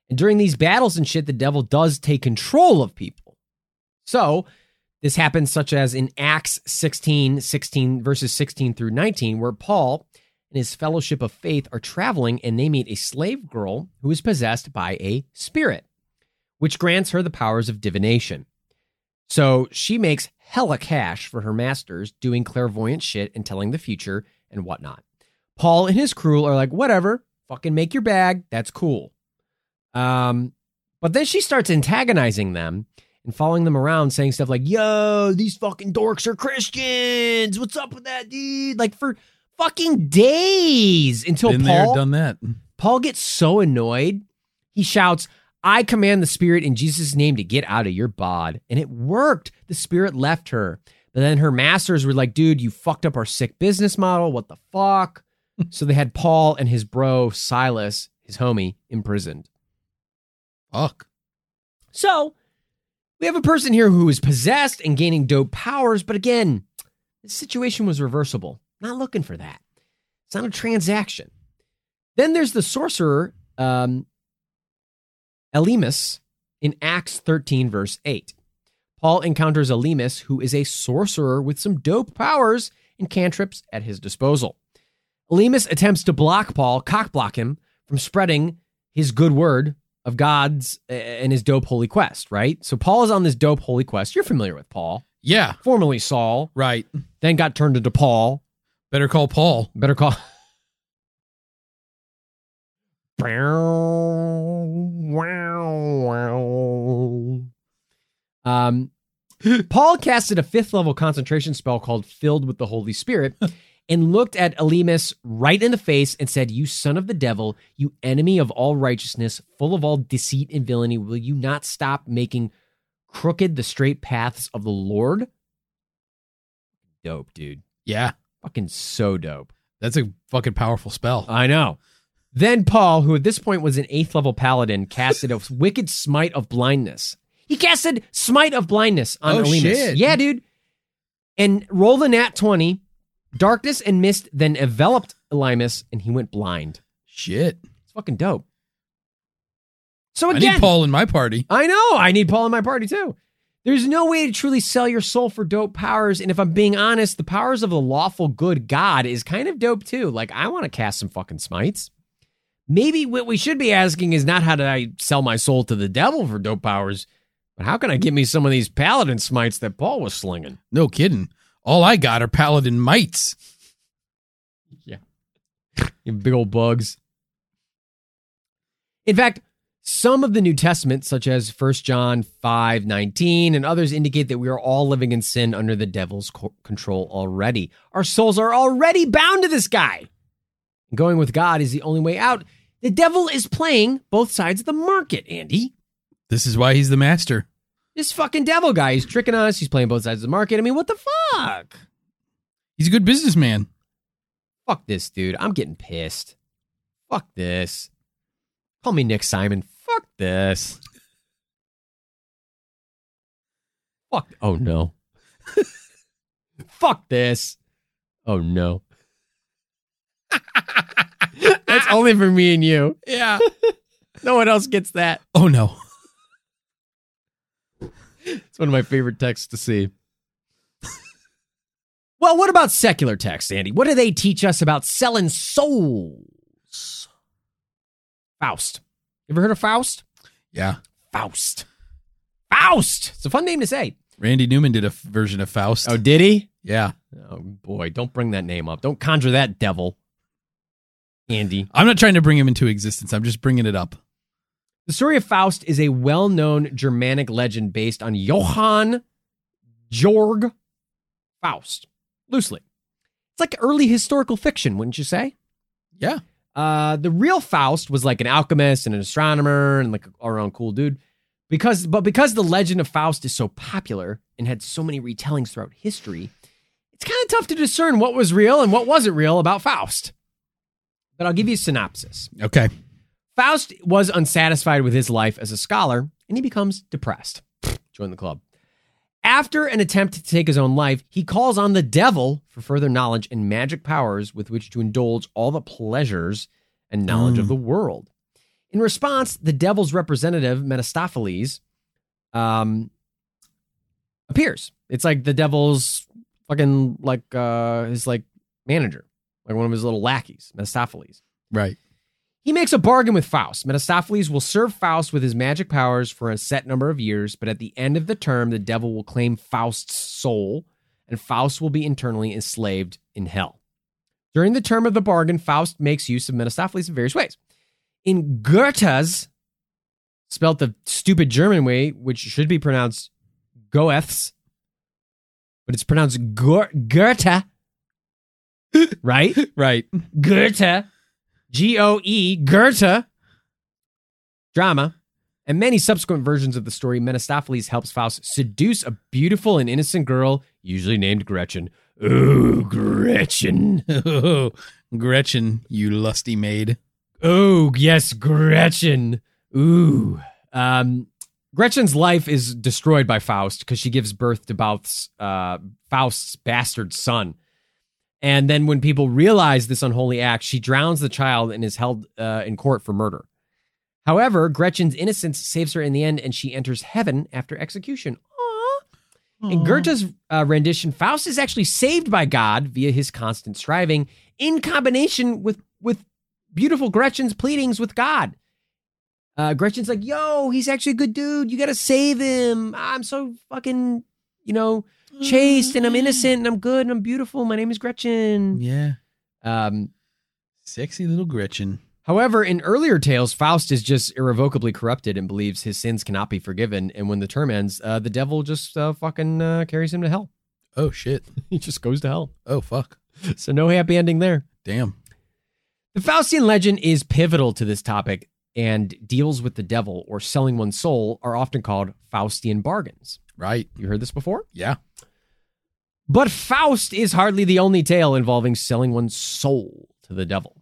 And during these battles and shit, the devil does take control of people. So this happens such as in Acts 16, 16 verses 16 through 19, where Paul and his fellowship of faith are traveling and they meet a slave girl who is possessed by a spirit, which grants her the powers of divination. So she makes hella cash for her masters doing clairvoyant shit and telling the future and whatnot. Paul and his crew are like, whatever, fucking make your bag. That's cool. Um, but then she starts antagonizing them and following them around, saying stuff like, yo, these fucking dorks are Christians. What's up with that, dude? Like for fucking days until Been Paul there, done that. Paul gets so annoyed, he shouts, I command the spirit in Jesus' name to get out of your bod. And it worked. The spirit left her. But then her masters were like, dude, you fucked up our sick business model. What the fuck? so they had Paul and his bro, Silas, his homie, imprisoned. Fuck. So we have a person here who is possessed and gaining dope powers. But again, the situation was reversible. Not looking for that. It's not a transaction. Then there's the sorcerer, um, Elymas, in Acts 13, verse 8. Paul encounters Elymas, who is a sorcerer with some dope powers and cantrips at his disposal. Elymas attempts to block Paul, cock block him from spreading his good word of God's and his dope holy quest, right? So Paul is on this dope holy quest. You're familiar with Paul, Yeah. formerly Saul, Right. then got turned into Paul. Better call Paul. Better call. Um, Paul casted a fifth level concentration spell called Filled with the Holy Spirit and looked at Elymas right in the face and said, You son of the devil, you enemy of all righteousness, full of all deceit and villainy, will you not stop making crooked the straight paths of the Lord? Dope, dude. Yeah. Fucking so dope. That's a fucking powerful spell. I know. Then Paul, who at this point was an eighth level paladin, casted a wicked smite of blindness. He casted smite of blindness on Oh, shit. Yeah, dude. and roll the nat 20. Darkness and mist then enveloped Elymas and he went blind. Shit. It's fucking dope. So again, I need Paul in my party. I know. I need Paul in my party too. There's no way to truly sell your soul for dope powers. And if I'm being honest, the powers of the lawful good God is kind of dope too. Like, I want to cast some fucking smites. Maybe what we should be asking is not how did I sell my soul to the devil for dope powers, but how can I get me some of these paladin smites that Paul was slinging? No kidding. All I got are paladin mites. You big old bugs. In fact, some of the New Testament, such as 1 John 5 19 and others, indicate that we are all living in sin under the devil's co- control already. Our souls are already bound to this guy. Going with God is the only way out. The devil is playing both sides of the market, Andy. This is why he's the master. This fucking devil guy, he's tricking us. He's playing both sides of the market. I mean, what the fuck? He's a good businessman. Fuck this, dude. I'm getting pissed. Fuck this. Call me Nick Simon. Fuck this. Fuck. Oh no. Fuck this. Oh no. That's only for me and you. Yeah. No one else gets that. oh no. It's one of my favorite texts to see. well, what about secular texts, Andy? What do they teach us about selling souls? Faust. You ever heard of Faust? Yeah. Faust. Faust. It's a fun name to say. Randy Newman did a f- version of Faust. Oh, did he? yeah. Oh boy, don't bring that name up. Don't conjure that devil. Andy. I'm not trying to bring him into existence. I'm just bringing it up. The story of Faust is a well known Germanic legend based on Johann Georg Faust, loosely. It's like early historical fiction, wouldn't you say? Yeah. Uh, the real Faust was like an alchemist and an astronomer and like all around cool dude. Because, but because the legend of Faust is so popular and had so many retellings throughout history, it's kind of tough to discern what was real and what wasn't real about Faust. But I'll give you a synopsis. Okay. Faust was unsatisfied with his life as a scholar and he becomes depressed. Join the club. After an attempt to take his own life, he calls on the devil for further knowledge and magic powers with which to indulge all the pleasures and knowledge of the world. In response, the devil's representative, Mephistopheles, um, appears. It's like the devil's fucking like uh his like manager, like one of his little lackeys, Mephistopheles. Right. He makes a bargain with Faust. Mephistopheles will serve Faust with his magic powers for a set number of years, but at the end of the term, the devil will claim Faust's soul, and Faust will be internally enslaved in hell. During the term of the bargain, Faust makes use of Mephistopheles in various ways. In Goethe's, spelt the stupid German way, which should be pronounced Goeth's, but it's pronounced Go- Goethe, right? Right. Goethe, G O E, Goethe, drama, and many subsequent versions of the story, Mephistopheles helps Faust seduce a beautiful and innocent girl, usually named Gretchen. Ooh, Gretchen. Gretchen, you lusty maid. Oh, yes, Gretchen. Ooh. Um, Gretchen's life is destroyed by Faust because she gives birth to Faust's, uh, Faust's bastard son. And then when people realize this unholy act, she drowns the child and is held uh, in court for murder. However, Gretchen's innocence saves her in the end, and she enters heaven after execution. Aww. In Goethe's uh, rendition, Faust is actually saved by God via his constant striving, in combination with with beautiful Gretchen's pleadings with God. Uh, Gretchen's like, "Yo, he's actually a good dude. You got to save him. I'm so fucking, you know, chaste and I'm innocent and I'm good and I'm beautiful. My name is Gretchen." Yeah. Um, Sexy little Gretchen. However, in earlier tales, Faust is just irrevocably corrupted and believes his sins cannot be forgiven. And when the term ends, uh, the devil just uh, fucking uh, carries him to hell. Oh shit. he just goes to hell. Oh fuck. So no happy ending there. Damn. The Faustian legend is pivotal to this topic and deals with the devil or selling one's soul are often called Faustian bargains. Right. You heard this before? Yeah. But Faust is hardly the only tale involving selling one's soul to the devil.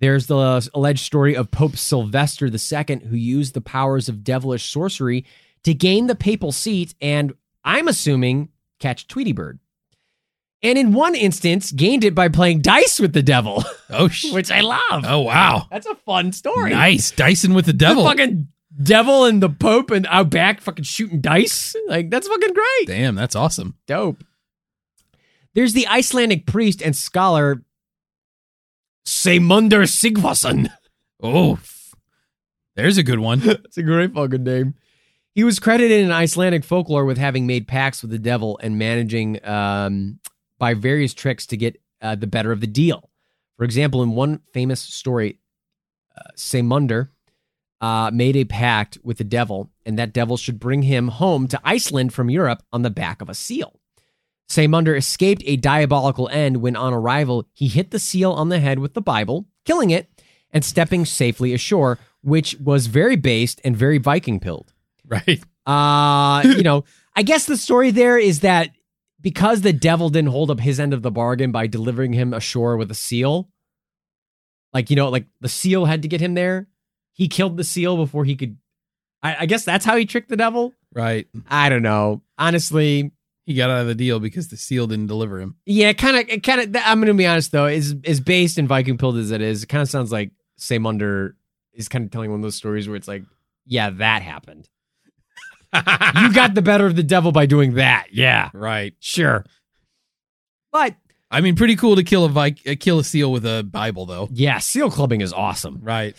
There's the alleged story of Pope Sylvester II, who used the powers of devilish sorcery to gain the papal seat and, I'm assuming, catch Tweety Bird. and in one instance gained it by playing dice with the devil, Oh, sh- which I love. oh wow. That's a fun story. Nice. Dyson with the The devil. fucking devil and the Pope and out back fucking shooting dice. Like that's fucking great. Damn, that's awesome. Dope. There's the Icelandic priest and scholar Sæmundur Sigfússon. Oh, there's a good one. It's a great fucking name. He was credited in Icelandic folklore with having made pacts with the devil and managing um, by various tricks to get uh, the better of the deal. For example, in one famous story, uh, Sæmundur uh, made a pact with the devil, and that devil should bring him home to Iceland from Europe on the back of a seal. Sæmundur escaped a diabolical end when, on arrival, he hit the seal on the head with the Bible, killing it and stepping safely ashore, which was very based and very Viking pilled. Right. Uh, you know, I guess the story there is that because the devil didn't hold up his end of the bargain by delivering him ashore with a seal, like, you know, like the seal had to get him there. He killed the seal before he could. I, I guess that's how he tricked the devil. Right. I don't know. Honestly, He got out of the deal because the seal didn't deliver him. yeah, kind of, kind of. I'm gonna be honest though, is is based in Viking pilled as it is. It kind of sounds like Sæmundur is kind of telling one of those stories where it's like, yeah, that happened. you got the better of the devil by doing that. Yeah, Right. sure. But I mean, pretty cool to kill a uh, kill a seal with a Bible, though. yeah, seal clubbing is awesome. Right.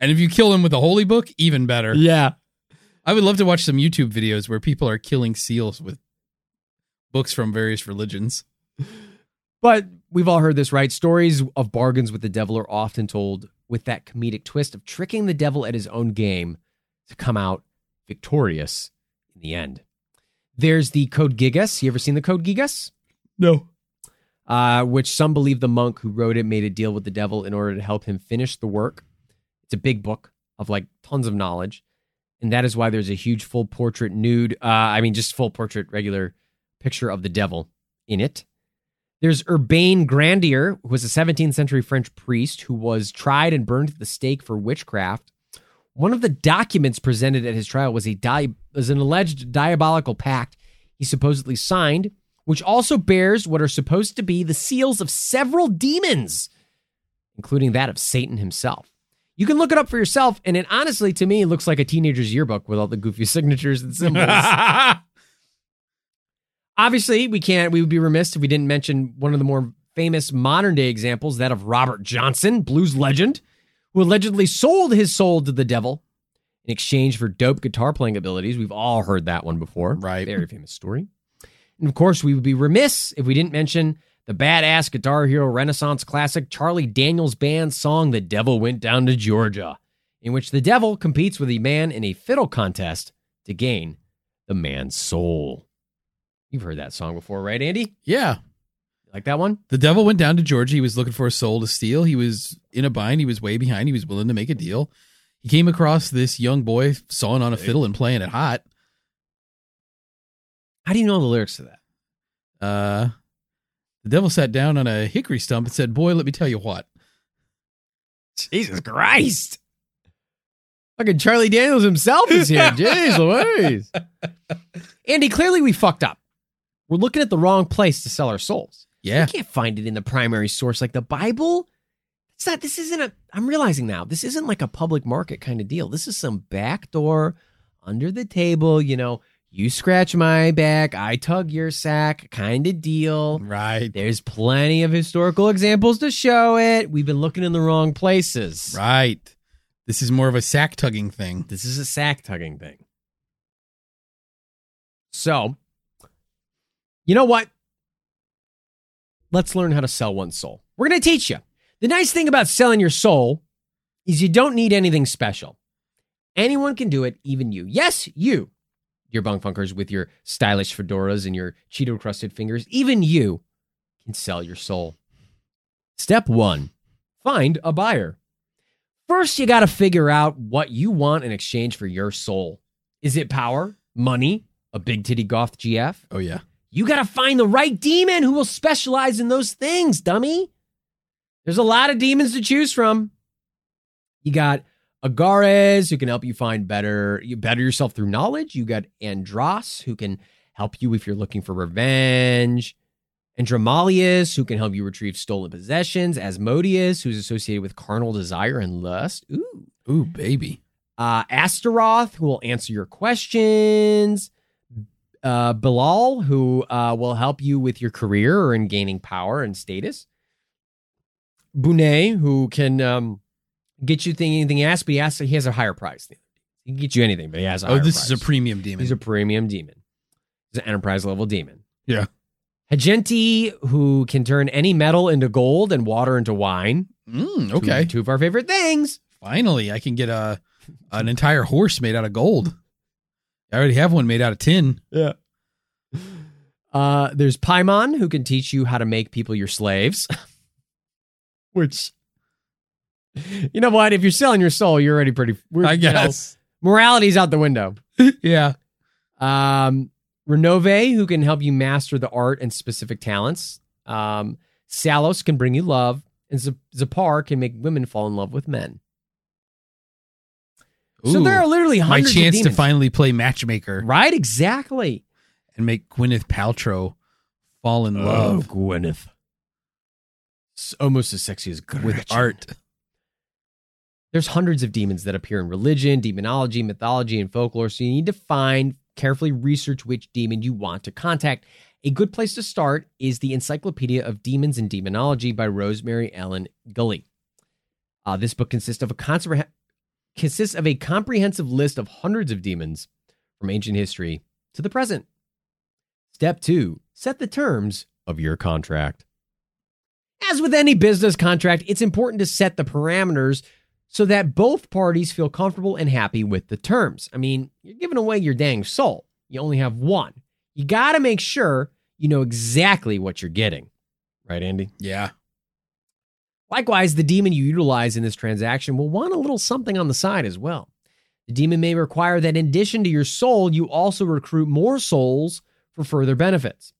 And if you kill him with a holy book, even better. Yeah. I would love to watch some YouTube videos where people are killing seals with books from various religions. But we've all heard this, right? Stories of bargains with the devil are often told with that comedic twist of tricking the devil at his own game to come out victorious in the end. There's the Codex Gigas. You ever seen the Codex Gigas? No. Uh, which some believe the monk who wrote it made a deal with the devil in order to help him finish the work. It's a big book of like tons of knowledge. And that is why there's a huge full portrait nude, uh, I mean, just full portrait regular picture of the devil in it. There's Urbain Grandier, who was a 17th century French priest who was tried and burned at the stake for witchcraft. One of the documents presented at his trial was a di- was an alleged diabolical pact he supposedly signed, which also bears what are supposed to be the seals of several demons, including that of Satan himself. You can look it up for yourself, and it honestly, to me, looks like a teenager's yearbook with all the goofy signatures and symbols. Obviously, we can't, we would be remiss if we didn't mention one of the more famous modern day examples, that of Robert Johnson, blues legend, who allegedly sold his soul to the devil in exchange for dope guitar playing abilities. We've all heard that one before. Right. Very famous story. And of course, we would be remiss if we didn't mention the badass Guitar Hero Renaissance classic Charlie Daniels Band song The Devil Went Down to Georgia, in which the devil competes with a man in a fiddle contest to gain the man's soul. You've heard that song before, right, Andy? yeah. Like that one? The devil went down to Georgia. He was looking for a soul to steal. He was in a bind. He was way behind. He was willing to make a deal. He came across this young boy sawing on a fiddle and playing it hot. How do you know the lyrics to that? Uh, the devil sat down on a hickory stump and said, Boy, let me tell you what. Jesus Christ. Fucking Charlie Daniels himself is here. Jeez Louise. Andy, clearly we fucked up. We're looking at the wrong place to sell our souls. Yeah. You can't find it in the primary source like the Bible. It's not, this isn't a, I'm realizing now, this isn't like a public market kind of deal. This is some backdoor, under the table, you know, you scratch my back, I tug your sack kind of deal. Right. There's plenty of historical examples to show it. We've been looking in the wrong places. Right. This is more of a sack tugging thing. This is a sack tugging thing. So, you know what? Let's learn how to sell one's soul. We're going to teach you. The nice thing about selling your soul is you don't need anything special. Anyone can do it, even you. Yes, you, your bunk funkers with your stylish fedoras and your Cheeto crusted fingers, even you can sell your soul. Step one find a buyer. First, you got to figure out what you want in exchange for your soul. Is it power, money, a big titty goth GF? Oh, yeah. You got to find the right demon who will specialize in those things, dummy. There's a lot of demons to choose from. You got Agares, who can help you find better, you better yourself through knowledge. You got Andras, who can help you if you're looking for revenge. Andromalius, who can help you retrieve stolen possessions. Asmodeus, who's associated with carnal desire and lust. Ooh. Ooh, baby. Uh, Astaroth, who will answer your questions. Uh, Belial, who uh, will help you with your career or in gaining power and status. Bunet, who can um, get you thing, anything he asks, but he, asks, he has a higher price. He can get you anything, but he has a Oh, this is a premium demon. He's a premium demon. He's an enterprise level demon. Yeah. Hagenti, who can turn any metal into gold and water into wine. Mm, Two- okay. Two, of our favorite things. Finally, I can get a an entire horse made out of gold. I already have one made out of tin. Yeah. Uh, there's Paimon, who can teach you how to make people your slaves. Which, you know what? If you're selling your soul, you're already pretty. we're- I you know, guess. morality's out the window. yeah. Um, Ronove, who can help you master the art and specific talents. Um, Salos can bring you love, and Z- Zepar can make women fall in love with men. so there are literally my chance of to finally play matchmaker right, exactly. and make Gwyneth Paltrow fall in love Gwyneth. It's almost as sexy as Gretchen. with art. There's hundreds of demons that appear in religion, demonology, mythology, and folklore. So you need to find, carefully research which demon you want to contact. A good place to start is the Encyclopedia of Demons and Demonology by Rosemary Ellen Guiley. Uh, this book consists of a consists of a comprehensive list of hundreds of demons from ancient history to the present. Step two: set the terms of your contract. As with any business contract, it's important to set the parameters so that both parties feel comfortable and happy with the terms. I mean, you're giving away your dang soul. You only have one. You got to make sure you know exactly what you're getting. Right, Andy? Yeah. Likewise, the demon you utilize in this transaction will want a little something on the side as well. The demon may require that in addition to your soul, you also recruit more souls for further benefits.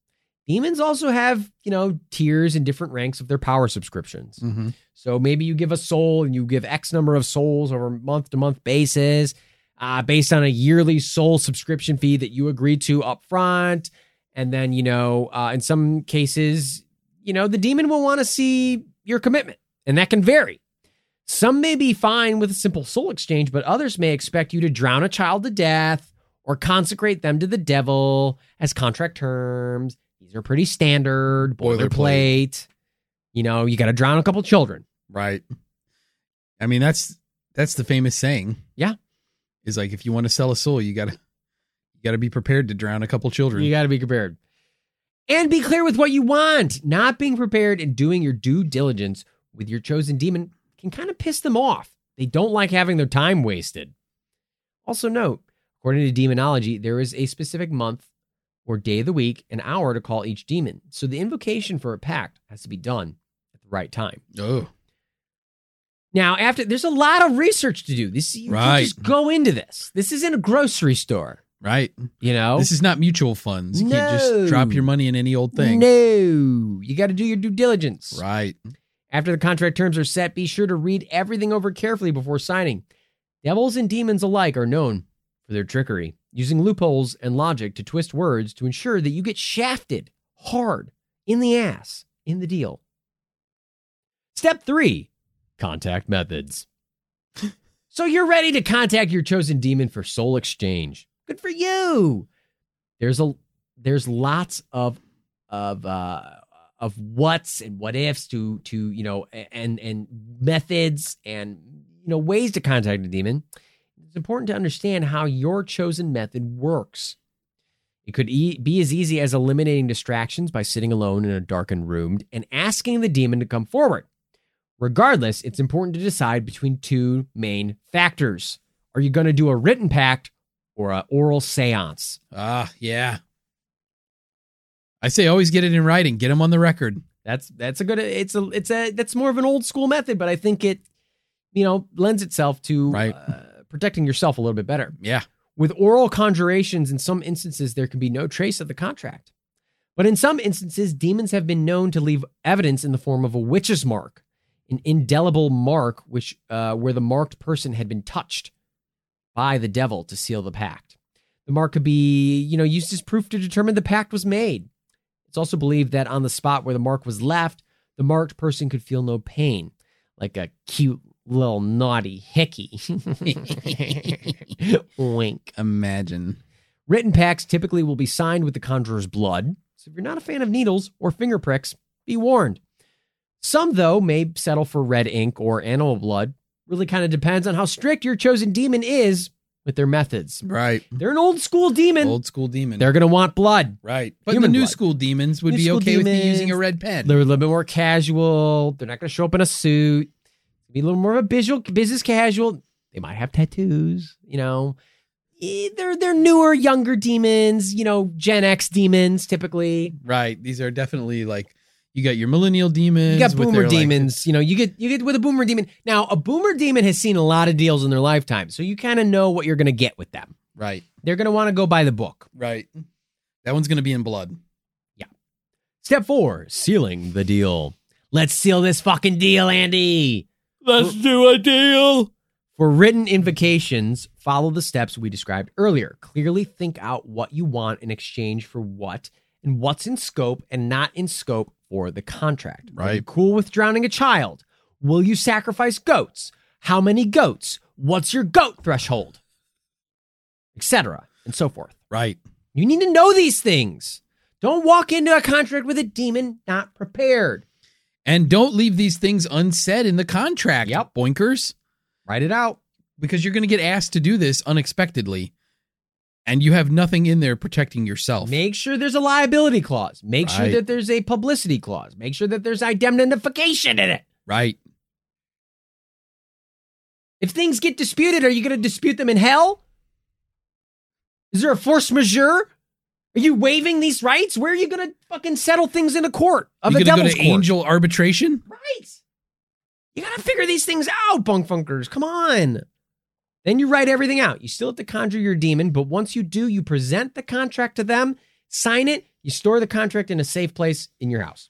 Demons also have, you know, tiers and different ranks of their power subscriptions. Mm-hmm. So maybe you give a soul and you give X number of souls over month to month basis, uh, based on a yearly soul subscription fee that you agreed to up front. And then, you know, uh, in some cases, you know, the demon will want to see your commitment, and that can vary. Some may be fine with a simple soul exchange, but others may expect you to drown a child to death or consecrate them to the devil as contract terms. These are pretty standard, Boilerplate. boilerplate. You know, you got to drown a couple children. Right. I mean, that's that's the famous saying. Yeah. Is like if you want to sell a soul, you gotta you gotta be prepared to drown a couple children. You got to be prepared. And be clear with what you want. Not being prepared and doing your due diligence with your chosen demon can kind of piss them off. They don't like having their time wasted. Also, note according to demonology, there is a specific month or day of the week, an hour to call each demon. So the invocation for a pact has to be done at the right time. oh. Now, after there's a lot of research to do. This you Right. just go into this. This isn't a grocery store, Right. you know. This is not mutual funds. You can't just drop your money in any old thing. No, you got to do your due diligence. Right. After the contract terms are set, be sure to read everything over carefully before signing. Devils and demons alike are known for their trickery, using loopholes and logic to twist words to ensure that you get shafted hard in the ass in the deal. Step three contact methods. so you're ready to contact your chosen demon for soul exchange. Good for you. There's a there's lots of of uh of what's and what ifs to to you know and and methods and you know ways to contact a demon it's important to understand how your chosen method works it could e- be as easy as eliminating distractions by sitting alone in a darkened room and asking the demon to come forward regardless it's important to decide between two main factors are you going to do a written pact or a oral seance Ah, yeah. I say always get it in writing. Get them on the record. That's that's a good. It's a it's a that's more of an old school method, but I think it, you know, lends itself to Right. uh, protecting yourself a little bit better. Yeah. With oral conjurations, in some instances, there can be no trace of the contract, but in some instances, demons have been known to leave evidence in the form of a witch's mark, an indelible mark, which uh, where the marked person had been touched by the devil to seal the pact. The mark could be, you know, used as proof to determine the pact was made. It's also believed that on the spot where the mark was left, the marked person could feel no pain, like a cute little naughty hickey. Wink. Imagine. Written packs typically will be signed with the conjurer's blood. So if you're not a fan of needles or finger pricks, be warned. Some, though, may settle for red ink or animal blood. Really kind of depends on how strict your chosen demon is with their methods. Right. They're an old school demon. Old school demon. They're going to want blood. right. But Human the new blood. school demons would New be okay with you using a red pen. They're a little bit more casual. They're not going to show up in a suit. Be a little more of a visual, business casual. They might have tattoos. You know, Eh, they're they're newer, younger demons. You know, Gen X demons typically. Right. These are definitely like you got your millennial demons. You got boomer their, like- demons. you know, you get you get with a boomer demon. Now, a boomer demon has seen a lot of deals in their lifetime, so you kind of know what you're going to get with them. right. They're going to want to go by the book. Right. That one's gonna be in blood. Yeah. Step four: sealing the deal. Let's seal this fucking deal, Andy. Let's do a deal. For written invocations, follow the steps we described earlier. Clearly think out what you want in exchange for what and what's in scope and not in scope for the contract. Are you Right. cool with drowning a child? Will you sacrifice goats? How many goats? What's your goat threshold? Etc. and so forth. Right. You need to know these things. Don't walk into a contract with a demon not prepared. And don't leave these things unsaid in the contract. Yep. Boinkers. Write it out. Because you're gonna get asked to do this unexpectedly. And you have nothing in there protecting yourself. Make sure there's a liability clause. Make sure that there's a publicity clause. Make sure that there's indemnification in it. Right. If things get disputed, are you going to dispute them in hell? Is there a force majeure? Are you waiving these rights? Where are you going to fucking settle things in a court of you the gonna go devil's to court? angel arbitration? Right. You got to figure these things out, bunk funkers. Come on. Then you write everything out. You still have to conjure your demon, but once you do, you present the contract to them, sign it, you store the contract in a safe place in your house.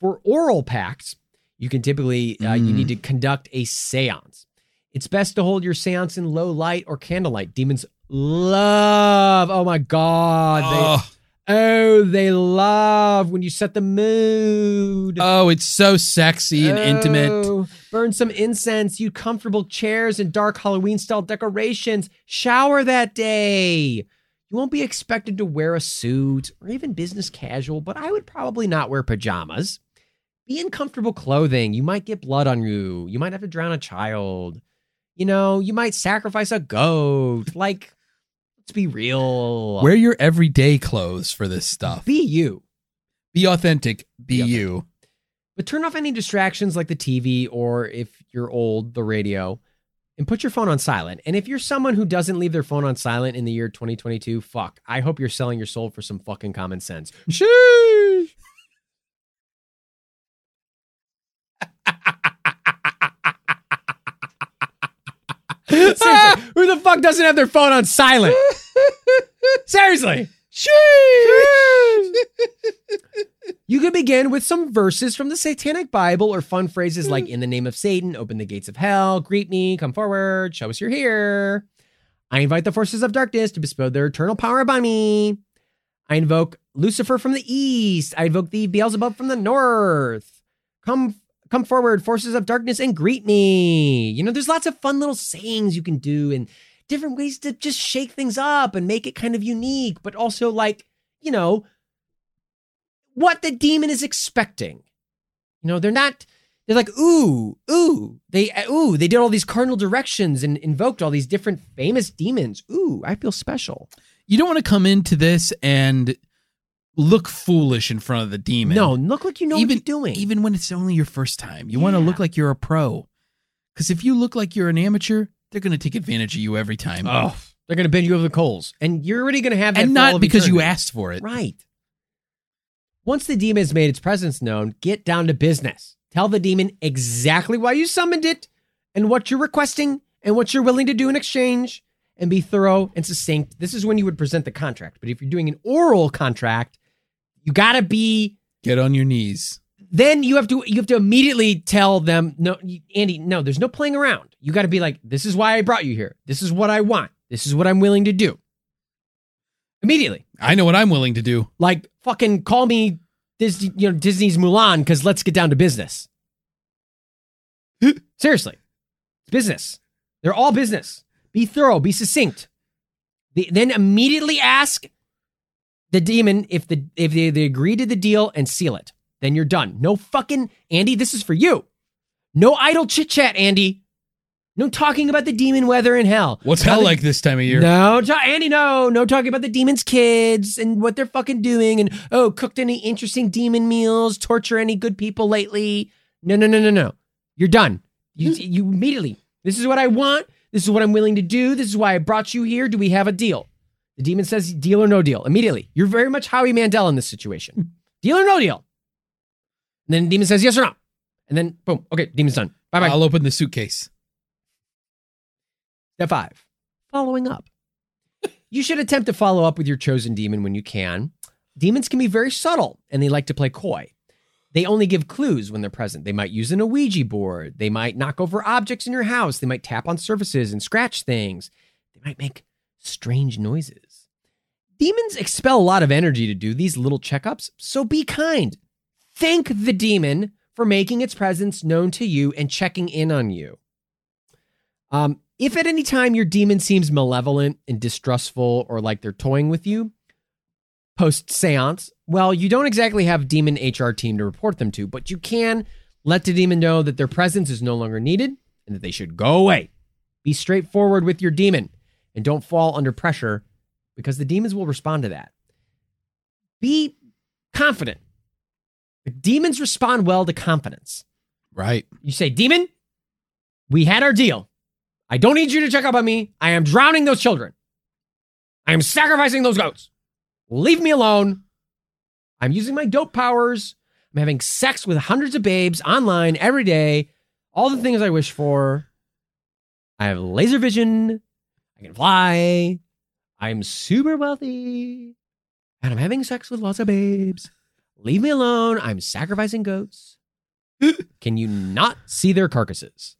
For oral pacts, you can typically uh, you Mm. need to conduct a séance. It's best to hold your séance in low light or candlelight. Demons love. Oh my god. They, Oh, oh, they love when you set the mood. oh, it's so sexy and intimate. Oh, Burn some incense, you comfortable chairs and dark Halloween style decorations. Shower that day. You won't be expected to wear a suit or even business casual, but I would probably not wear pajamas. Be in comfortable clothing. You might get blood on you. You might have to drown a child. You know, you might sacrifice a goat. Like, let's be real. Wear your everyday clothes for this stuff. be you. Be authentic. Be, Be authentic. you. But turn off any distractions like the TV or if you're old, the radio, and put your phone on silent. And if you're someone who doesn't leave their phone on silent in the year 2022, fuck. I hope you're selling your soul for some fucking common sense. Sheesh. Seriously, who the fuck doesn't have their phone on silent? Seriously. You can begin with some verses from the Satanic Bible or fun phrases like, In the name of Satan, open the gates of hell, greet me, come forward, show us you're here. I invite the forces of darkness to bestow their eternal power upon me. I invoke Lucifer from the east. I invoke the Beelzebub from the north. Come come forward, forces of darkness, and greet me. You know, there's lots of fun little sayings you can do and different ways to just shake things up and make it kind of unique, but also like, you know, what the demon is expecting. You know, they're not. They're like, ooh, ooh, they, uh, ooh, they did all these cardinal directions and invoked all these different famous demons. Ooh, I feel special. You don't want to come into this and look foolish in front of the demon. No, look like you know even what you're doing. even when it's only your first time. You want to look like you're a pro. Because if you look like you're an amateur, they're going to take advantage of you every time. oh, they're gonna bend you over the coals, and you're already gonna have that and not of because you asked for it. Right. Once the demon has made its presence known, get down to business. Tell the demon exactly why you summoned it and what you're requesting and what you're willing to do in exchange and be thorough and succinct. This is when you would present the contract. But if you're doing an oral contract, you got to be Get on your knees. Then you have to you have to immediately tell them no Andy, no, there's no playing around. You got to be like this is why I brought you here. This is what I want. This is what I'm willing to do. Immediately. I know what I'm willing to do. Like fucking call me Disney, you know, Disney's Mulan because let's get down to business. Seriously, it's business. They're all business. Be thorough. Be succinct. The- then immediately ask the demon if the if they, they agree to the deal and seal it. Then you're done. No fucking Andy. This is for you. No idle chit chat, Andy. No talking about the demon weather in hell. What's hell Nothing- like this time of year? no, ta- Andy, no, no talking about the demon's kids and what they're fucking doing, and oh, cooked any interesting demon meals, torture any good people lately. No, no, no, no, no. You're done. You, hmm. you immediately. This is what I want. This is what I'm willing to do. This is why I brought you here. Do we have a deal? The demon says deal or no deal. Immediately. You're very much Howie Mandel in this situation. Hmm. deal or no deal. And then demon says yes or no. And then boom. Okay, demon's done. Bye bye. I'll open the suitcase. Step five, following up. You should attempt to follow up with your chosen demon when you can. Demons can be very subtle and they like to play coy. They only give clues when they're present. They might use an Ouija board. They might knock over objects in your house. They might tap on surfaces and scratch things. They might make strange noises. Demons expel a lot of energy to do these little checkups, so be kind. Thank the demon for making its presence known to you and checking in on you. Um, if at any time your demon seems malevolent and distrustful or like they're toying with you, post seance, well, you don't exactly have demon HR team to report them to, but you can let the demon know that their presence is no longer needed and that they should go away. Be straightforward with your demon and don't fall under pressure because the demons will respond to that. Be confident. The demons respond well to confidence. Right. You say, Demon, we had our deal. I don't need you to check up on me. I am drowning those children. I am sacrificing those goats. Leave me alone. I'm using my dope powers. I'm having sex with hundreds of babes online every day. All the things I wish for. I have laser vision. I can fly. I'm super wealthy. And I'm having sex with lots of babes. Leave me alone. I'm sacrificing goats. Can you not see their carcasses?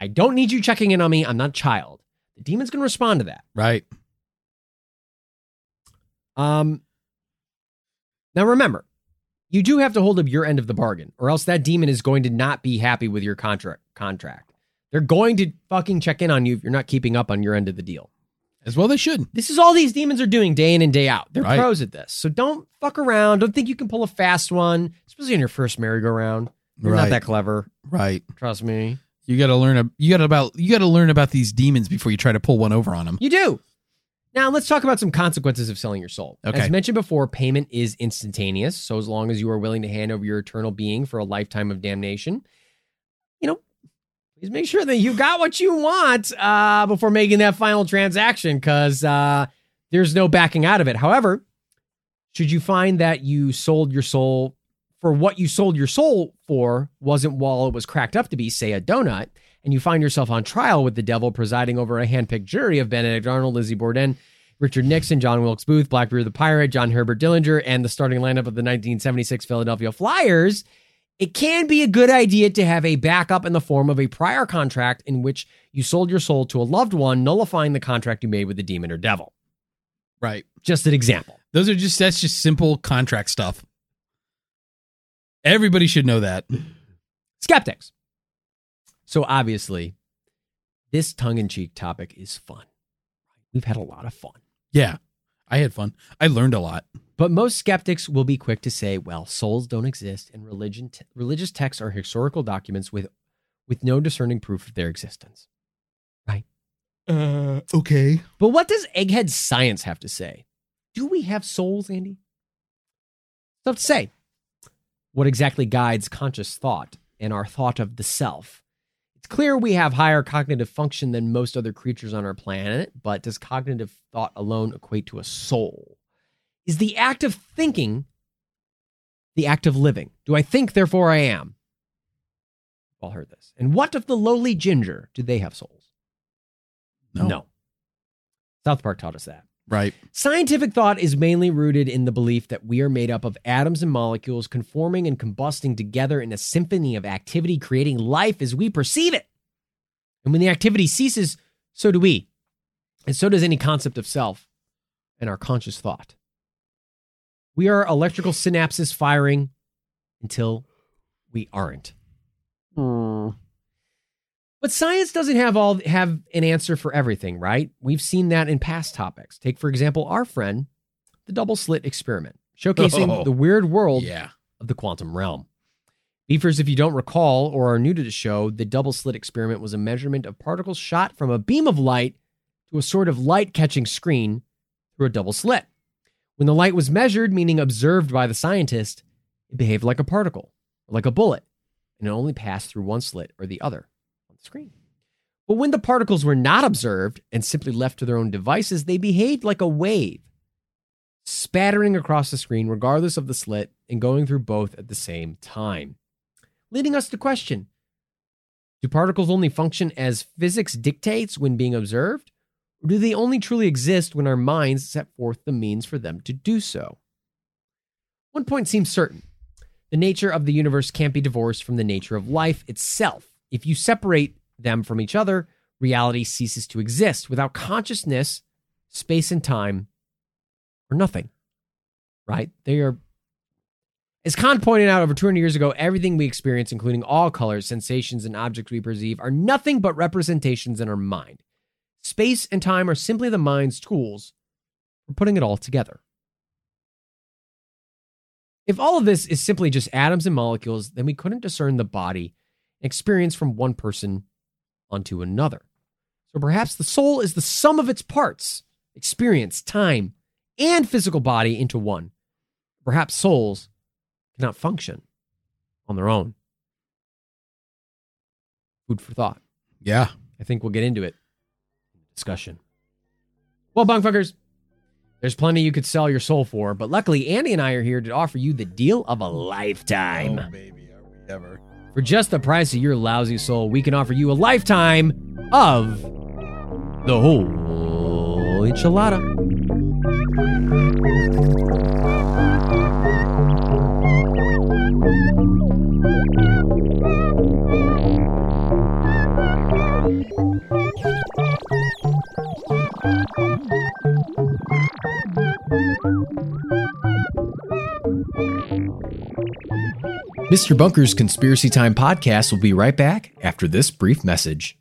I don't need you checking in on me. I'm not a child. The demon's going to respond to that. Right. Um, now remember, you do have to hold up your end of the bargain, or else that demon is going to not be happy with your contract. Contract. They're going to fucking check in on you if you're not keeping up on your end of the deal. As well they should. This is all these demons are doing day in and day out. They're Right. pros at this. So don't fuck around. Don't think you can pull a fast one, especially on your first merry-go-round. You're right. not that clever. right. Trust me. You got to learn. A, you got about. You got to learn about these demons before you try to pull one over on them. You do. Now let's talk about some consequences of selling your soul. Okay. As mentioned before, payment is instantaneous. So as long as you are willing to hand over your eternal being for a lifetime of damnation, please make sure that you got what you want uh, before making that final transaction, because uh, there's no backing out of it. However, should you find that you sold your soul for what you sold your soul for wasn't while it was cracked up to be, say, a donut, and you find yourself on trial with the devil presiding over a handpicked jury of Benedict Arnold, Lizzie Borden, Richard Nixon, John Wilkes Booth, Blackbeard the Pirate, John Herbert Dillinger, and the starting lineup of the 1976 Philadelphia Flyers, it can be a good idea to have a backup in the form of a prior contract in which you sold your soul to a loved one, nullifying the contract you made with the demon or devil. Right. Just an example. Those are just. That's just simple contract stuff. Everybody should know that. skeptics. So obviously, this tongue-in-cheek topic is fun. We've had a lot of fun. Yeah. I had fun. I learned a lot. But most skeptics will be quick to say, well, souls don't exist and religion t- religious texts are historical documents with with no discerning proof of their existence. Right? Uh, okay. But what does egghead science have to say? Do we have souls, Andy? Tough to say. What exactly guides conscious thought and our thought of the self? It's clear we have higher cognitive function than most other creatures on our planet, but does cognitive thought alone equate to a soul? Is the act of thinking the act of living? Do I think, therefore I am? We've all heard this. And what of the lowly ginger? Do they have souls? No. South Park taught us that. Right. Scientific thought is mainly rooted in the belief that we are made up of atoms and molecules conforming and combusting together in a symphony of activity, creating life as we perceive it. And when the activity ceases, so do we. And so does any concept of self. and our conscious thought. We are electrical synapses firing until we aren't. Hmm. But science doesn't have all have an answer for everything, right? We've seen that in past topics. Take for example our friend, the double slit experiment, showcasing Oh. the weird world Yeah. of the quantum realm. Beefers, if you don't recall or are new to the show, the double slit experiment was a measurement of particles shot from a beam of light to a sort of light catching screen through a double slit. When the light was measured, meaning observed by the scientist, it behaved like a particle, like a bullet, and it only passed through one slit or the other on the screen. But when the particles were not observed and simply left to their own devices, they behaved like a wave, spattering across the screen regardless of the slit and going through both at the same time. Leading us to question Do particles only function as physics dictates when being observed? Or do they only truly exist when our minds set forth the means for them to do so? One point seems certain the nature of the universe can't be divorced from the nature of life itself. If you separate them from each other, reality ceases to exist. Without consciousness, space and time are nothing, right? They are as Kant pointed out over 200 years ago, everything we experience, including all colors, sensations, and objects we perceive, are nothing but representations in our mind. Space and time are simply the mind's tools for putting it all together. If all of this is simply just atoms and molecules, then we couldn't discern the body experience from one person onto another. So perhaps the soul is the sum of its parts, experience, time, and physical body into one. Perhaps souls cannot function on their own. Food for thought. Yeah. I think we'll get into it in the discussion. Well, bunkfuckers, there's plenty you could sell your soul for, but luckily Andy and I are here to offer you the deal of a lifetime. Oh, baby, are we ever? For just the price of your lousy soul, we can offer you a lifetime of the whole enchilada. Mr. Bunker's Conspiracy Time podcast will be right back after this brief message.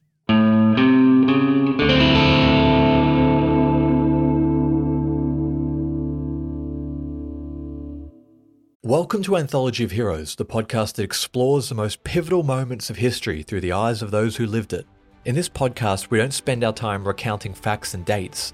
Welcome to Anthology of Heroes, the podcast that explores the most pivotal moments of history through the eyes of those who lived it. In this podcast, we don't spend our time recounting facts and dates.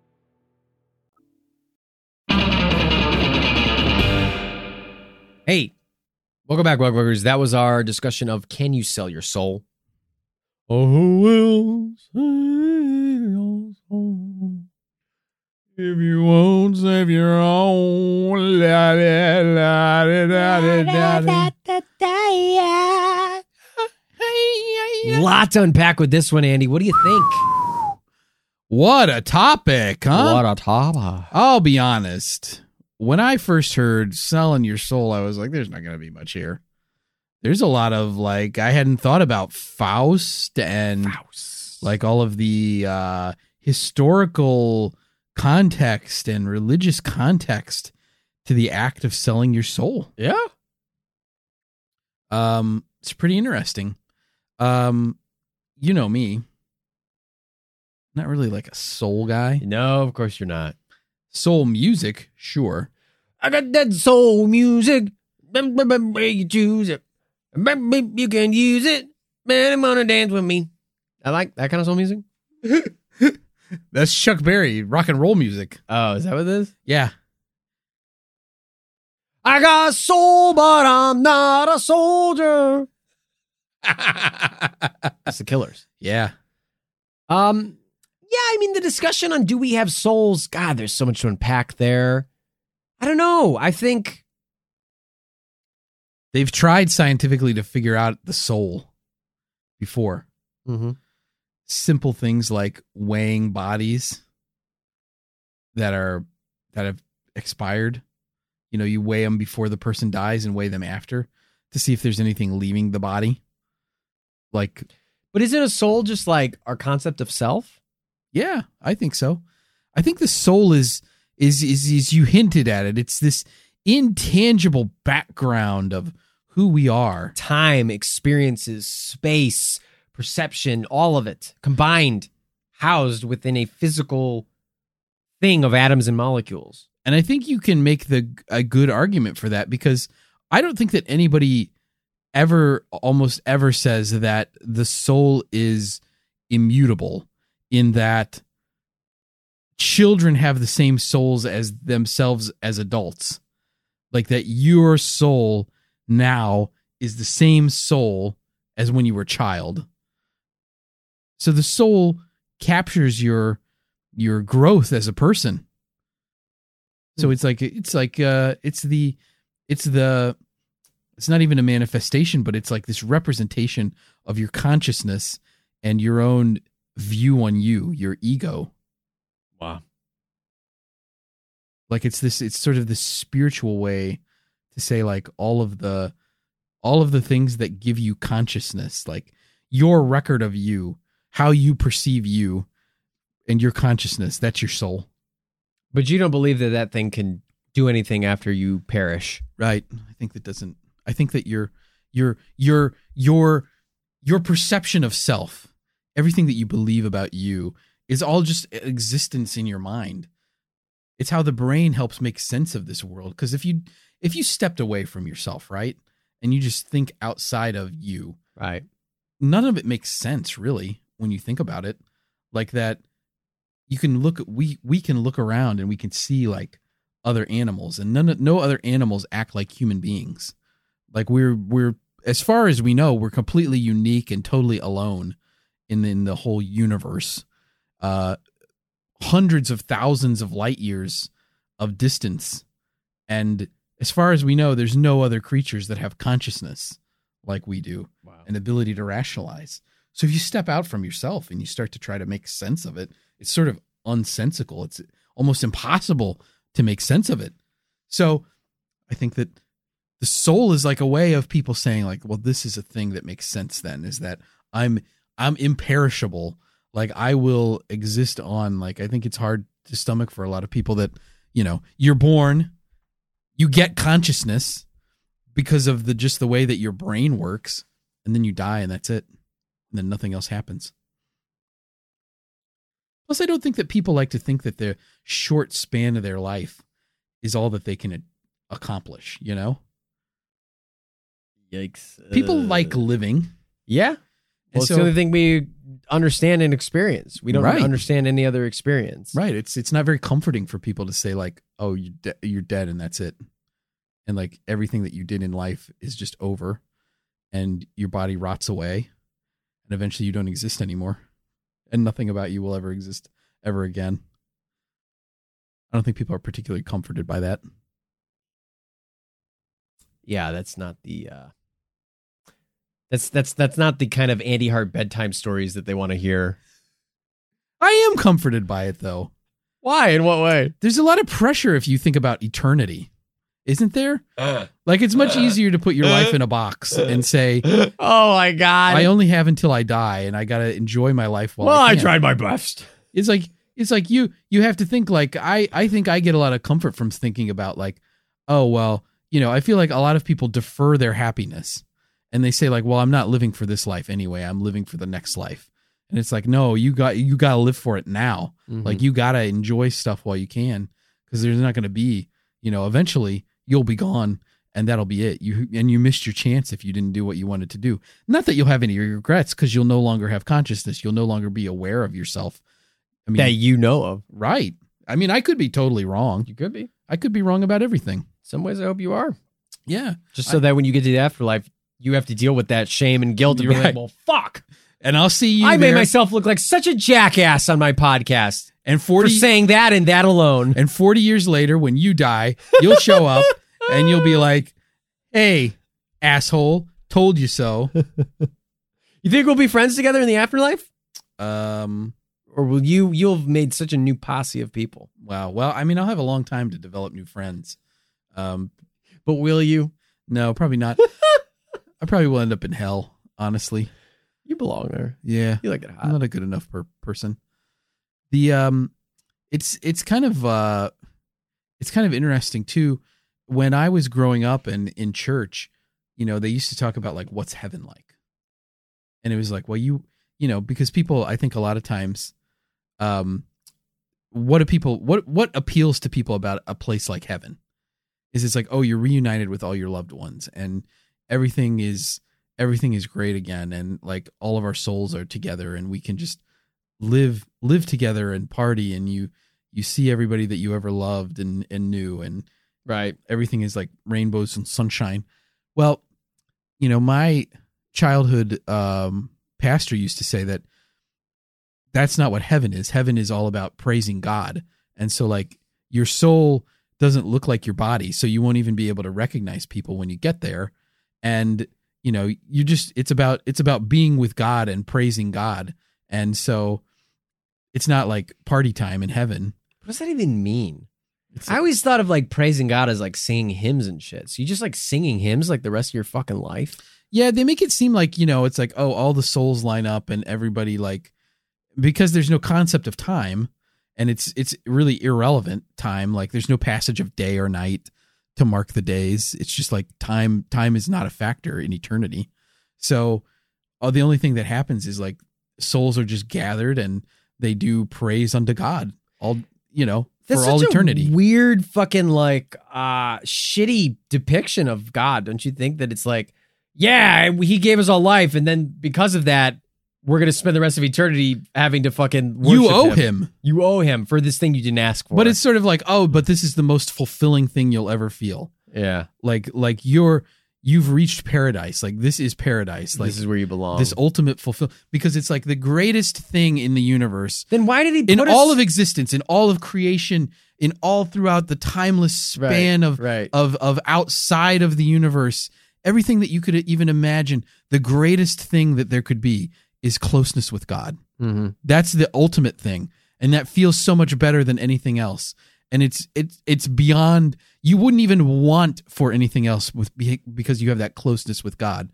Hey, welcome back, Bugbuggers. That was our discussion of can you sell your soul? Oh, who will sell your soul if you won't save your own? La, la, la, la, la, la, la. Lot to unpack with this one, Andy. What do you think? What a topic, huh? What a top. I'll be honest. When I first heard selling your soul, I was like, there's not going to be much here. There's a lot of like, I hadn't thought about Faust and like all of the uh, historical context and religious context to the act of selling your soul. Yeah. Um, it's pretty interesting. Um, you know me, not really like a soul guy. No, of course you're not. Soul music, sure. I got that soul music. You choose it. You can use it. Man, I'm gonna dance with me. I like that kind of soul music. That's Chuck Berry, rock and roll music. Oh, is that what it is? Yeah. I got soul, but I'm not a soldier. That's the Killers. Yeah. Um, yeah, I mean the discussion on do we have souls? God, there's so much to unpack there. I don't know. I think They've tried scientifically to figure out the soul before. mm-hmm. Simple things like weighing bodies that are that have expired. You know, you weigh them before the person dies and weigh them after to see if there's anything leaving the body. Like, But isn't a soul just like our concept of self? Yeah, I think so. I think the soul is is is, is you hinted at it. It's this intangible background of who we are. Time, experiences, space, perception, all of it combined, housed within a physical thing of atoms and molecules. And I think you can make the a good argument for that because I don't think that anybody ever almost ever says that the soul is immutable in that children have the same souls as themselves as adults. Like that your soul now is the same soul as when you were a child. So the soul captures your your growth as a person. So it's like it's like uh it's the it's the it's not even a manifestation, but it's like this representation of your consciousness and your own view on you, your ego. Wow. Like it's this it's sort of this spiritual way to say like all of the all of the things that give you consciousness, like your record of you, how you perceive you and your consciousness, that's your soul. But you don't believe that that thing can do anything after you perish. Right. I think that doesn't I think that your your your your your perception of self, everything that you believe about you is all just existence in your mind. It's how the brain helps make sense of this world because if you if you stepped away from yourself, right? And you just think outside of you, Right. none of it makes sense really when you think about it like that you can look we we can look around and we can see like other animals and none no other animals act like human beings like we're we're as far as we know we're completely unique and totally alone in in the whole universe uh hundreds of thousands of light years of distance and as far as we know there's no other creatures that have consciousness like we do Wow. an ability to rationalize. So if you step out from yourself and you start to try to make sense of it, it's sort of unsensical. It's almost impossible to make sense of it. So I think that the soul is like a way of people saying like, well, this is a thing that makes sense then is that I'm I'm imperishable. Like I will exist on like I think it's hard to stomach for a lot of people that, you know, you're born, you get consciousness because of the just the way that your brain works and then you die and that's it and then nothing else happens plus i don't think that people like to think that the short span of their life is all that they can accomplish you know Yikes. people Uh, like living Yeah. Well, it's so- the only thing we understand and experience. We don't Right. understand any other experience. right it's it's not very comforting for people to say like oh you de- you're dead and that's it and like everything that you did in life is just over and your body rots away and eventually you don't exist anymore and nothing about you will ever exist ever again i don't think people are particularly comforted by that Yeah, that's not the uh that's that's that's not the kind of Andy Hart bedtime stories that they want to hear. i am comforted by it though Why? In what way? there's a lot of pressure if you think about eternity isn't there uh. like it's much easier to put your uh. life in a box and say Oh my god. i only have until i die and i gotta enjoy my life while well, I, I tried my best. it's like it's like you you have to think like i i think i get a lot of comfort from thinking about like oh well you know i feel like a lot of people defer their happiness and they say like well i'm not living for this life anyway i'm living for the next life and it's like no you got you got to live for it now Mm-hmm. like you got to enjoy stuff while you can because there's not going to be, you know, eventually you'll be gone and that'll be it. You and you missed your chance if you didn't do what you wanted to do. Not that you'll have any regrets because you'll no longer have consciousness. You'll no longer be aware of yourself. I mean, that you know of. right. I mean, I could be totally wrong. You could be. I could be wrong about everything. Some ways I hope you are. Yeah. Just so that when you get to the afterlife, you have to deal with that shame and guilt and be You're like, right. well, fuck. And I'll see you I made myself look like such a jackass on my podcast and for saying that and that alone. and 40 years later when you die, you'll show up and you'll be like, "Hey, asshole, told you so." You think we'll be friends together in the afterlife? Um Or will you you'll have made such a new posse of people? wow. Well, I mean, I'll have a long time to develop new friends. Um But will you? no, probably not. I probably will end up in hell, honestly. You belong there. Yeah. You like it hot. I'm not a good enough per- person. The um, it's it's kind of uh, it's kind of interesting too. When I was growing up and in church, you know, they used to talk about like what's heaven like, and it was like, well, you you know, because people, I think a lot of times, um, what do people what what appeals to people about a place like heaven is it's like, oh, you're reunited with all your loved ones and everything is everything is great again and like all of our souls are together and we can just live live together and party and you you see everybody that you ever loved and and knew and right. everything is like rainbows and sunshine. Well you know my childhood um pastor used to say that that's not what heaven is. Heaven is all about praising god. And so like your soul doesn't look like your body so you won't even be able to recognize people when you get there and you know you just it's about it's about being with god and praising god and so it's not like party time in heaven What does that even mean? It's I always thought of like praising God as like singing hymns and shit. So you just like singing hymns like the rest of your fucking life? Yeah, they make it seem like, you know, it's like, oh, all the souls line up and everybody like because there's no concept of time and it's it's really irrelevant time. Like there's no passage of day or night to mark the days. It's just like time time is not a factor in eternity. So uh, the only thing that happens is like souls are just gathered and they do praise unto God all you know That's for all eternity. A weird fucking like uh shitty depiction of God, don't you think that it's like, yeah, he gave us all life, and then because of that, we're gonna spend the rest of eternity having to fucking you owe him. You owe him for this thing you didn't ask for. But it's sort of like, oh, but this is the most fulfilling thing you'll ever feel. yeah, like like you're you've reached paradise like this is paradise like this is where you belong. this ultimate fulfill because it's like the greatest thing in the universe then why did he put in us- all of existence in all of creation in all throughout the timeless span Right, of right. of of outside of the universe everything that you could even imagine the greatest thing that there could be is closeness with god. Mhm. that's the ultimate thing. And that feels so much better than anything else. And it's it's it's beyond you wouldn't even want for anything else with because you have that closeness with god.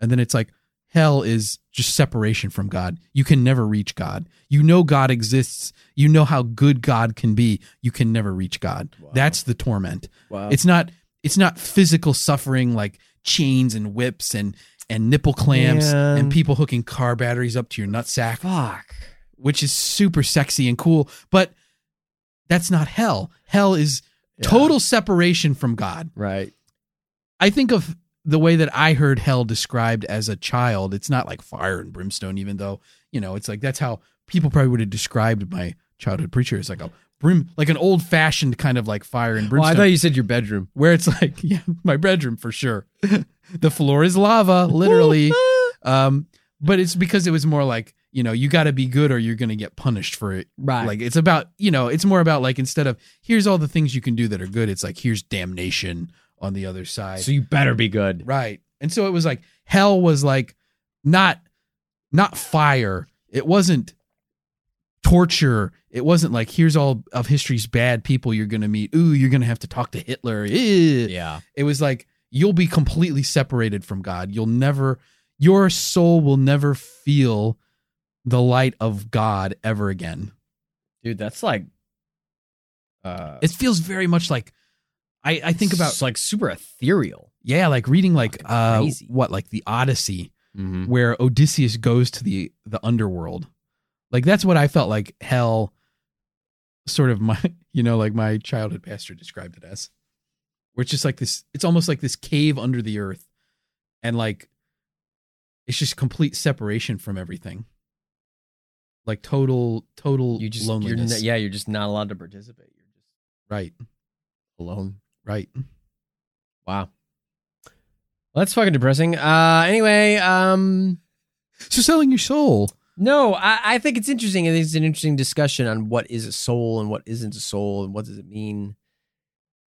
And then it's like hell is just separation from god. You can never reach god. You know god exists. You know how good god can be. You can never reach god. That's the torment. Wow. it's not it's not physical suffering like chains and whips and and nipple clamps Man. and people hooking car batteries up to your nutsack fuck. which is super sexy and cool, but that's not hell. Hell is total separation from God. Right. I think of the way that I heard hell described as a child. It's not like fire and brimstone, even though, you know, it's like that's how people probably would have described my childhood preacher as like a brim, like an old fashioned kind of like fire and Well, brimstone I thought you said your bedroom. where it's like, yeah, my bedroom for sure. the floor is lava, literally. um, but it's because it was more like, you know, you got to be good or you're going to get punished for it. Right. Like it's about, you know, it's more about like instead of here's all the things you can do that are good, it's like here's damnation on the other side. So you better be good. Right. And so it was like hell was like not not fire. It wasn't torture. It wasn't like here's all of history's bad people you're going to meet. Ooh, you're going to have to talk to Hitler. Eh. Yeah. It was like you'll be completely separated from God. You'll never your soul will never feel the light of God ever again. Dude, that's like uh It feels very much like I I think about it's like super ethereal. yeah, like reading like uh crazy. what like the Odyssey Mm-hmm. where Odysseus goes to the the underworld. Like that's what I felt like hell sort of my you know like my childhood pastor described it as where it's just like this it's almost like this cave under the earth and like it's just complete separation from everything like total total You just you're loneliness yeah, you're just not allowed to participate. You're just right alone. right Wow. Well, that's fucking depressing. Uh anyway, um so selling your soul no, I, I think it's interesting. I think it's an interesting discussion on what is a soul and what isn't a soul and what does it mean.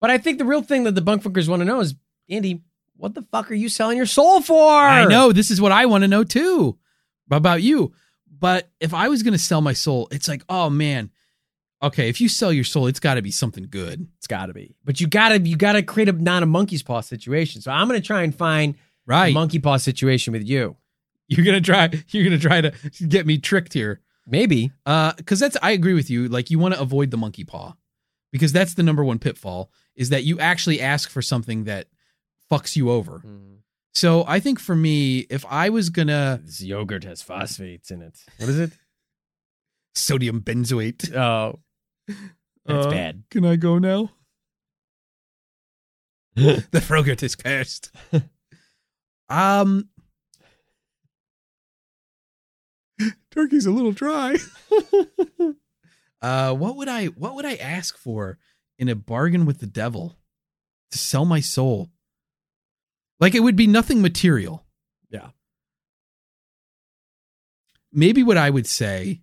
But I think the real thing that the bunk funkers want to know is, Andy, what the fuck are you selling your soul for? I know this is what I want to know too about you. But if I was going to sell my soul, it's like, oh man, okay, if you sell your soul, it's got to be something good, It's got to be. But you got to you got to create a not a monkey's paw situation. So I'm going to try and find a right? monkey paw situation with you. You're gonna try. You're gonna try to get me tricked here. Maybe. Uh, because that's I agree with you. Like you want to avoid the monkey paw, because that's the number one pitfall is that you actually ask for something that fucks you over. So I think for me, if I was gonna This yogurt has phosphates in it. What is it? sodium benzoate, Oh, that's Uh, bad. Can I go now? the frogurt is cursed. um, turkey's a little dry. Uh, what would I what would I ask for in a bargain with the devil to sell my soul? Like it would be nothing material. Yeah. Maybe what I would say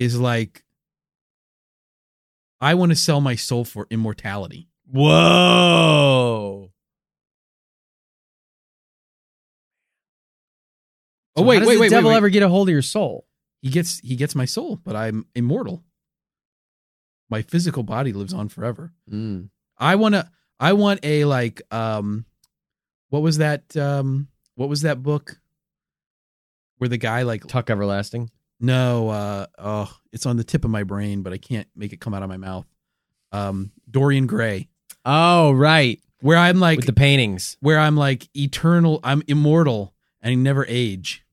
is like I want to sell my soul for immortality. Whoa. Oh wait, how does wait, the wait, devil wait, wait. ever get a hold of your soul? He gets he gets my soul, but I'm immortal. My physical body lives on forever. Mm. I want to I want a like um what was that um what was that book where the guy like Tuck everlasting. no uh oh it's on the tip of my brain but I can't make it come out of my mouth. Um Dorian Gray Oh, right. where I'm like With the paintings. where I'm like eternal I'm immortal and I never age.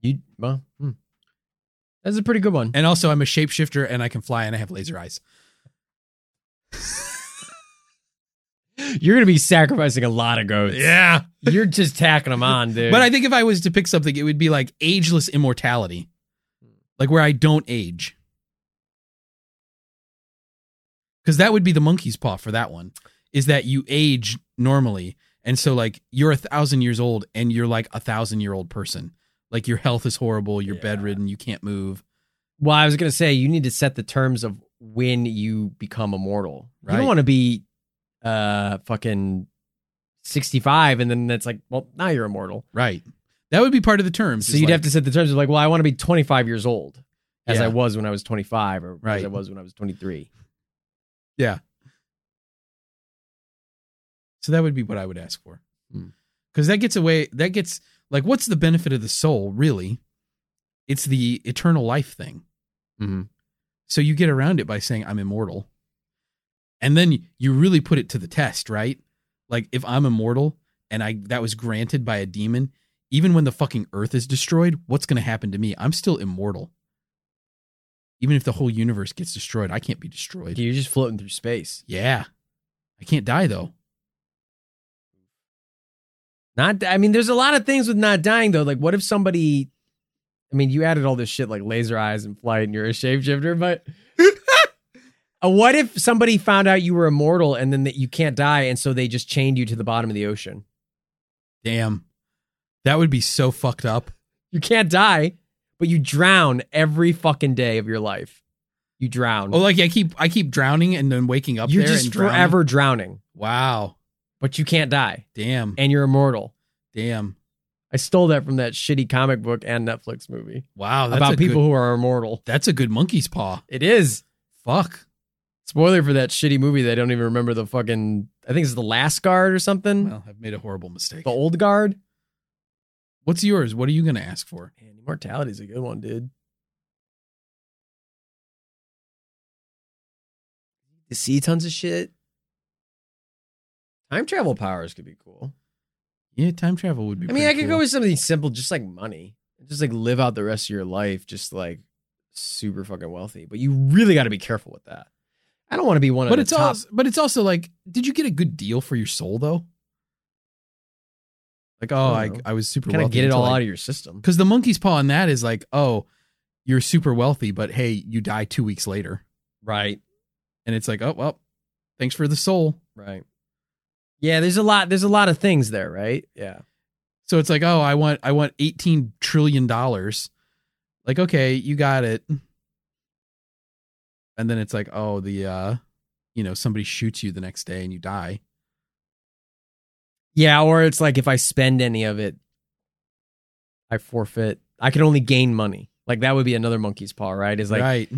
You well, hmm. That's a pretty good one. And also I'm a shapeshifter and I can fly and I have laser eyes. You're gonna be sacrificing a lot of goats. Yeah. You're just tacking them on, dude. But I think if I was to pick something, it would be like ageless immortality, like where I don't age. Because that would be the monkey's paw for that one, is that you age normally. And so, like, you're a thousand years old and you're like a thousand year old person. Like, your health is horrible, you're Yeah. bedridden, you can't move. well, I was gonna say you need to set the terms of when you become immortal. You don't want to be uh fucking 65 and then it's like, well, now you're immortal. Right. That would be part of the terms. So you'd have to set the terms of like, well, I want to be 25 years old as Yeah. I was when I was 25 or as I was when I was 23. Yeah. So that would be what I would ask for. Hmm. Because that gets away, that gets, like, what's the benefit of the soul, really? It's the eternal life thing. Mm-hmm. So you get around it by saying, I'm immortal. And then you really put it to the test, right? Like, if I'm immortal and I that was granted by a demon, even when the fucking earth is destroyed, what's going to happen to me? I'm still immortal. Even if the whole universe gets destroyed, I can't be destroyed. You're just floating through space. Yeah. I can't die though. Not, I mean, there's a lot of things with not dying though. Like, what if somebody, I mean, you added all this shit like laser eyes and flight, and you're a shapeshifter, but uh, what if somebody found out you were immortal and then that you can't die, and so they just chained you to the bottom of the ocean? Damn. That would be so fucked up. You can't die, but you drown every fucking day of your life. You drown. Oh, like I keep I keep drowning and then waking up you're there just and drowning. forever drowning, Wow. But you can't die, Damn. and you're immortal. Damn. I stole that from that shitty comic book and Netflix movie Wow. That's about people good, who are immortal. That's a good monkey's paw. It is. Fuck. Spoiler for that shitty movie. I don't even remember the fucking. I think it's the last guard or something. Well, I've made a horrible mistake. the old guard. What's yours? What are you gonna ask for? Man, is a good one, dude. To see tons of shit. Time travel powers could be cool. Yeah, time travel would be. I mean, I could cool. go with something simple, just like money. Just like live out the rest of your life, just like super fucking wealthy. But you really got to be careful with that. I don't want to be one of But it's top. also but it's also like, did you get a good deal for your soul though? Like, oh, I, don't. I was super kind of get it all I- out of your system. Because the monkey's paw on that is like, oh, you're super wealthy, but hey, you die two weeks later. Right. And it's like, oh, well, thanks for the soul. Right. Yeah, there's a lot. There's a lot of things there, right? Yeah. So it's like, oh, I want I want 18 trillion dollars. Like, okay, you got it. And then it's like, oh, the uh, you know, somebody shoots you the next day and you die. Yeah, or it's like if I spend any of it, I forfeit. I can only gain money. Like that would be another monkey's paw, right? Is like right.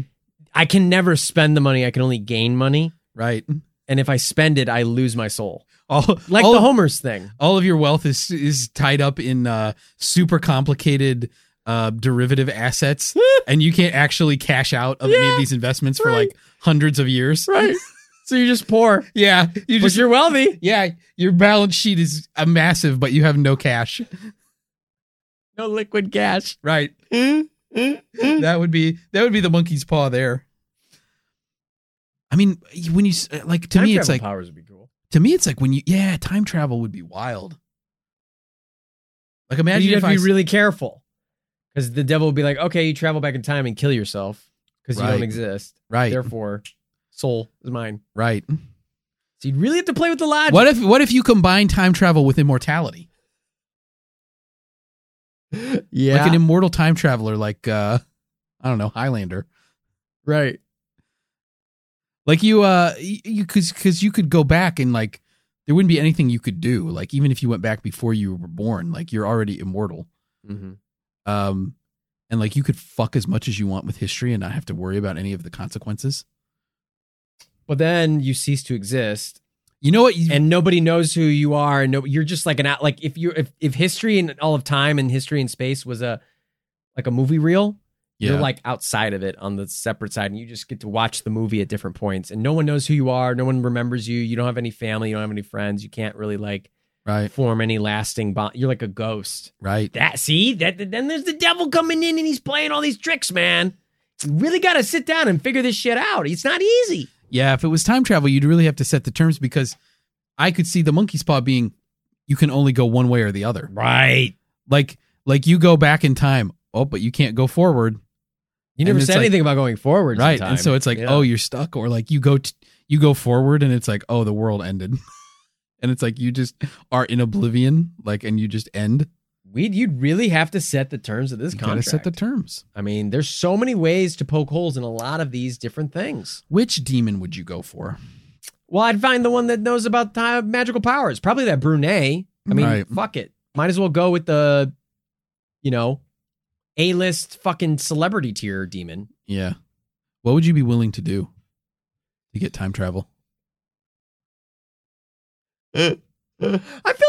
I can never spend the money. I can only gain money, Right. and if I spend it, I lose my soul. All Like all, the Homer's thing. all of your wealth is is tied up in uh super complicated uh derivative assets and you can't actually cash out of any of these investments for like hundreds of years. Right. so you're just poor. Yeah. You But just you're wealthy. Yeah, your balance sheet is a massive, but you have no cash. No liquid cash. Right. Mm, mm, mm. that would be that would be the monkey's paw there. I mean, when you uh, like to Time me, it's like powers would be. To me, it's like when you yeah, time travel would be wild. Like imagine you'd have to be s- really careful because the devil would be like, okay, you travel back in time and kill yourself because you don't exist. right, Therefore, soul is mine. right. So you'd really have to play with the logic. What if what if you combine time travel with immortality? Yeah. Like an immortal time traveler, like uh I don't know, Highlander. right. Like you uh you cuz cuz you could go back and like there wouldn't be anything you could do. Like even if you went back before you were born, like you're already immortal. Mm-hmm. Um and like you could fuck as much as you want with history and not have to worry about any of the consequences. But then you cease to exist, You know what? You, and nobody knows who you are. And no, you're just like an out. Like if you if if history and all of time and history and space was a like a movie reel, yeah. you're like outside of it on the separate side, and you just get to watch the movie at different points. And no one knows who you are. No one remembers you. You don't have any family. You don't have any friends. You can't really like right, form any lasting bond. You're like a ghost. right. That see that then there's the devil coming in and he's playing all these tricks, man. You really got to sit down and figure this shit out. It's not easy. Yeah, if it was time travel, you'd really have to set the terms because I could see the monkey's paw being you can only go one way or the other. Right. Like like you go back in time, oh, but you can't go forward. You never And it's said like- anything about going forward. right and so it's like oh you're stuck or like you go t- you go forward and it's like oh the world ended and it's like you just are in oblivion like and you just end we'd you'd really have to set the terms of this you gotta contract. set the terms I mean, there's so many ways to poke holes in a lot of these different things. which demon would you go for Well, I'd find the one that knows about time, magical powers. Probably that Brunei. I mean, Right. fuck it. Might as well go with the, you know, A-list fucking celebrity tier demon. yeah what would you be willing to do to get time travel I feel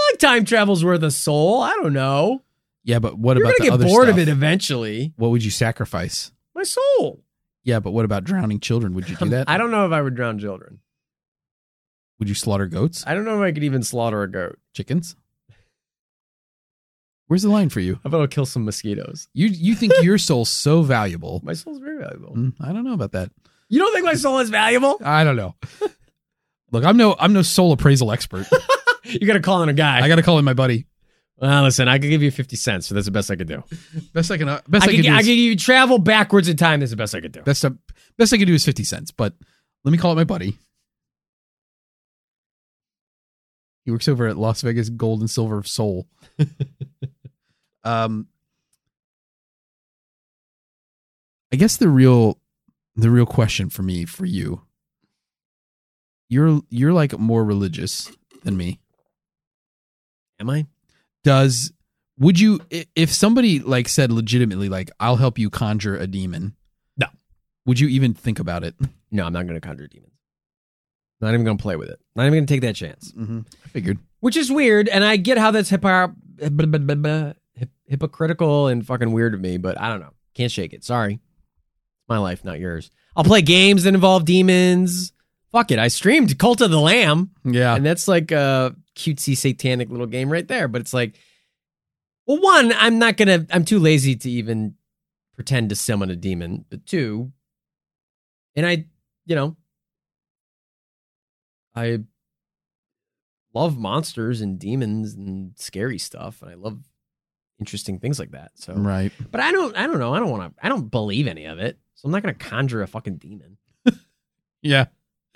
like time travel's worth a soul. I don't know. yeah but what You're about gonna the get other bored stuff? of it eventually. what would you sacrifice My soul. yeah but what about drowning children would you do that I don't know if I would drown children. would you slaughter goats I don't know if I could even slaughter a goat. chickens where's the line for you How about I'll kill some mosquitoes? you you think your soul's so valuable My soul's very valuable. Mm, i don't know about that You don't think my soul is valuable? I don't know. Look, I'm no I'm no soul appraisal expert. You got to call in a guy. I got to call in my buddy. well, listen, I could give you 50 cents, so that's the best I could do. Best I can uh, best I, I, can could, do I is, could give you travel backwards in time. That's the best I could do. best I, best I can do is 50 cents, but let me call it my buddy. He works over at Las Vegas Gold and Silver of Soul. um I guess the real the real question for me for you you're you're like more religious than me. Am I? does would you if somebody like said legitimately like i'll help you conjure a demon No. would you even think about it No, I'm not going to conjure demons. Not even going to play with it. Not even going to take that chance. mm-hmm. i figured Which is weird, and I get how that's hypo- hip- hypocritical and fucking weird of me, but I don't know. Can't shake it. Sorry. It's my life, not yours. I'll play games that involve demons. Fuck it. I streamed Cult of the Lamb. yeah And that's like a cutesy satanic little game right there. But it's like, Well, one, I'm not gonna. I'm too lazy to even pretend to summon a demon. But two, and I, you know, I love monsters and demons and scary stuff, and I love interesting things like that. So, Right. but I don't. I don't know. I don't want to. I don't believe any of it. So I'm not gonna conjure a fucking demon. Yeah.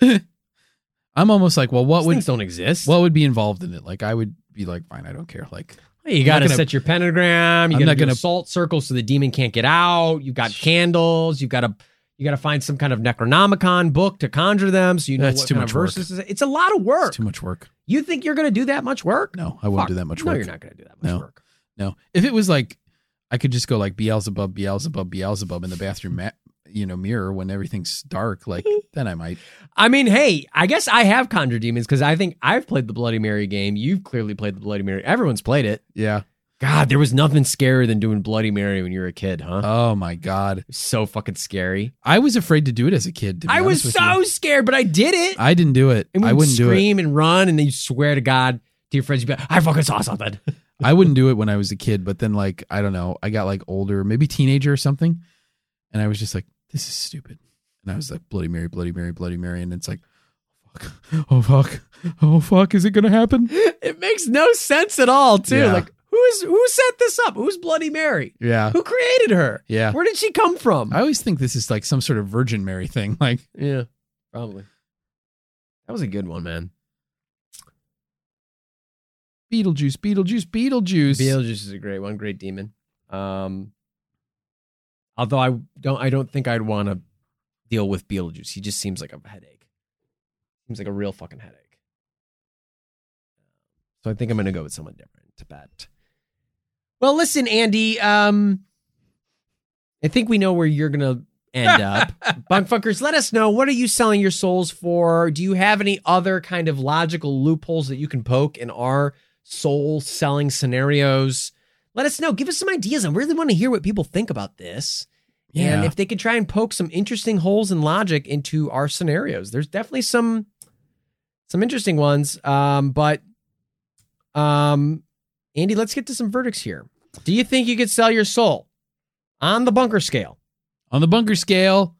I'm almost like, well, what These would things don't exist. what would be involved in it? Like, I would be like, fine, I don't care. Like, you got to set your pentagram. You I'm got to not do gonna- salt circle so the demon can't get out. You've got candles. You've got to you got to find some kind of Necronomicon book to conjure them, so you know That's what too kind much of work. verses. It's a lot of work. it's too much work. You think you're going to do that much work? No, I won't Fuck. do that much No, work. you're not going to do that much No. work. No. If it was like, I could just go like Beelzebub, Beelzebub, Beelzebub in the bathroom, ma- you know, mirror when everything's dark. Like, then I might. I mean, hey, I guess I have conjure demons because I think I've played the Bloody Mary game. You've clearly played the Bloody Mary. Everyone's played it. Yeah. God, there was nothing scarier than doing Bloody Mary when you were a kid, huh? Oh my god, so fucking scary. I was afraid to do it as a kid. To be I was so you. scared, but I did it. I didn't do it. I would wouldn't do it. scream and run, and then you swear to God to your friends, you'd be like, I fucking saw something. I wouldn't do it when I was a kid, but then like I don't know, I got like older, maybe teenager or something, and I was just like, this is stupid. And I was like, Bloody Mary, Bloody Mary, Bloody Mary, and it's like, oh, fuck, oh fuck, oh fuck, is it gonna happen? it makes no sense at all, too. Yeah. Like, who is who set this up? Who's Bloody Mary? Yeah, Who created her? yeah. Where did she come from? I always think this is like some sort of Virgin Mary thing. Like, yeah, probably. That was a good one, man. Beetlejuice, Beetlejuice, Beetlejuice. Beetlejuice is a great one, great demon. Um, although I don't, I don't think I'd want to deal with Beetlejuice. He just seems like a headache. Seems like a real fucking headache. So I think I'm going to go with someone different. Tibet. Well, listen, Andy. Um, I think we know where you're going to end up. Bunkfuckers, let us know. What are you selling your souls for? Do you have any other kind of logical loopholes that you can poke in our soul selling scenarios? Let us know. Give us some ideas. I really want to hear what people think about this. And Yeah. if they could try and poke some interesting holes in logic into our scenarios. There's definitely some some interesting ones. Um, but um Andy, let's get to some verdicts here. Do you think you could sell your soul on the bunker scale? On the bunker scale,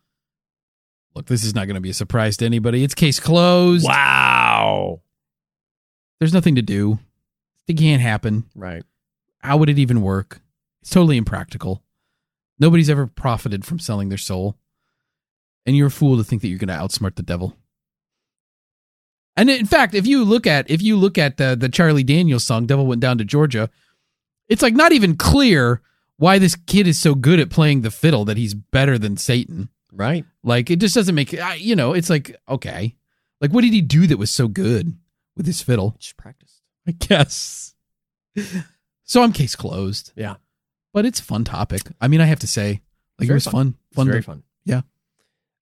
look, this is not going to be a surprise to anybody. It's case closed. Wow. There's nothing to do. It can't happen. Right. How would it even work? It's totally impractical. Nobody's ever profited from selling their soul. And you're a fool to think that you're going to outsmart the devil. And in fact, if you look at if you look at the the Charlie Daniels song "Devil Went Down to Georgia," it's like not even clear why this kid is so good at playing the fiddle that he's better than Satan. Right. Like it just doesn't make you know. It's like okay, like what did he do that was so good with his fiddle? Just practiced. I guess. So I'm case closed. Yeah. but it's a fun topic. I mean, I have to say, like it was fun. fun. Fun. very to- fun. Yeah.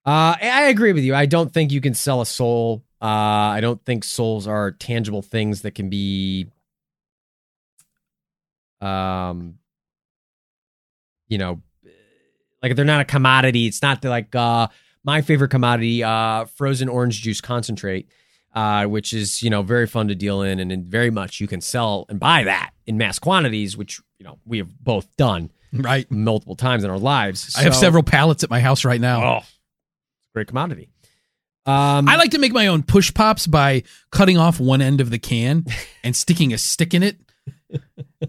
Uh, I agree with you. I don't think you can sell a soul. Uh, I don't think souls are tangible things that can be, um, you know, like they're not a commodity. It's not the, like uh, my favorite commodity, uh, frozen orange juice concentrate, uh, which is you know very fun to deal in, and, very much you can sell and buy that in mass quantities, which you know we have both done Right. multiple times in our lives. I have several pallets at my house right now. Oh, It's a great commodity. Um, I like to make my own push pops by cutting off one end of the can and sticking a stick in it,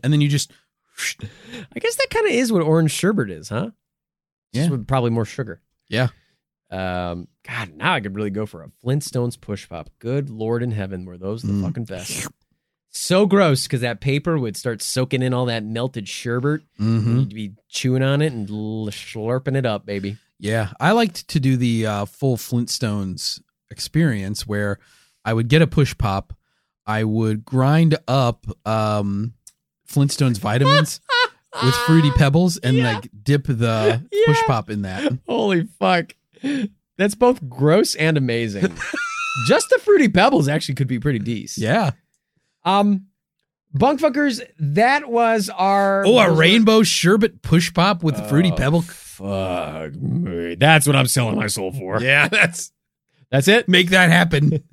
and then you just I guess that kind of is what orange sherbet is, huh? Just Yeah. with probably more sugar. yeah. Um, God, now I could really go for a Flintstones push pop. Good Lord in heaven, were those the Mm. fucking best? So gross because that paper would start soaking in all that melted sherbet. hmm You'd be chewing on it and l- slurping it up, baby. Yeah, I liked to do the uh, full Flintstones experience where I would get a push pop, I would grind up um, Flintstones vitamins with fruity pebbles, and Yeah. like dip the Yeah. push pop in that. Holy fuck. That's both gross and amazing. Just the fruity pebbles actually could be pretty decent. Yeah. Um, bunkfuckers, that was our. Oh, a rainbow sherbet push pop with the fruity Oh, pebble. Fuck me. That's what I'm selling my soul for. Yeah, that's That's it. make that happen.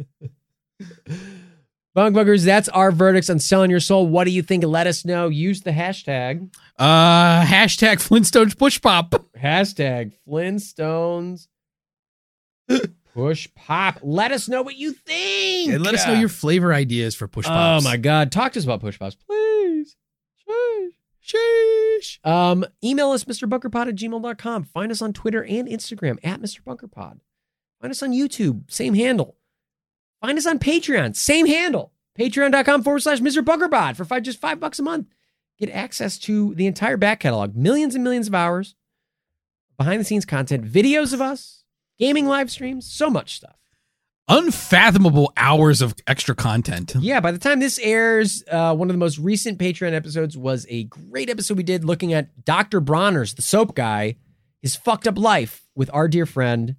Bunk Bunkers, that's our verdicts on selling your soul. What do you think? Let us know. Use the hashtag. Uh, hashtag Flintstones push pop. Hashtag Flintstones push pop. Let us know what you think. And let us know your flavor ideas for push pops. Oh my God. Talk to us about push pops, please. Sheesh. Sheesh. Um, email us, MrBunkerPod at gmail.com. Find us on Twitter and Instagram at MrBunkerPod. Find us on YouTube, same handle. Find us on Patreon, same handle. Patreon.com forward slash Mr. Bunkerpod for five, just five bucks a month. Get access to the entire back catalog, millions and millions of hours, behind the scenes content, videos of us, gaming live streams, so much stuff. Unfathomable hours of extra content. Yeah, by the time this airs, uh, one of the most recent Patreon episodes was a great episode we did looking at Dr. Bronner's, the soap guy, his fucked up life with our dear friend,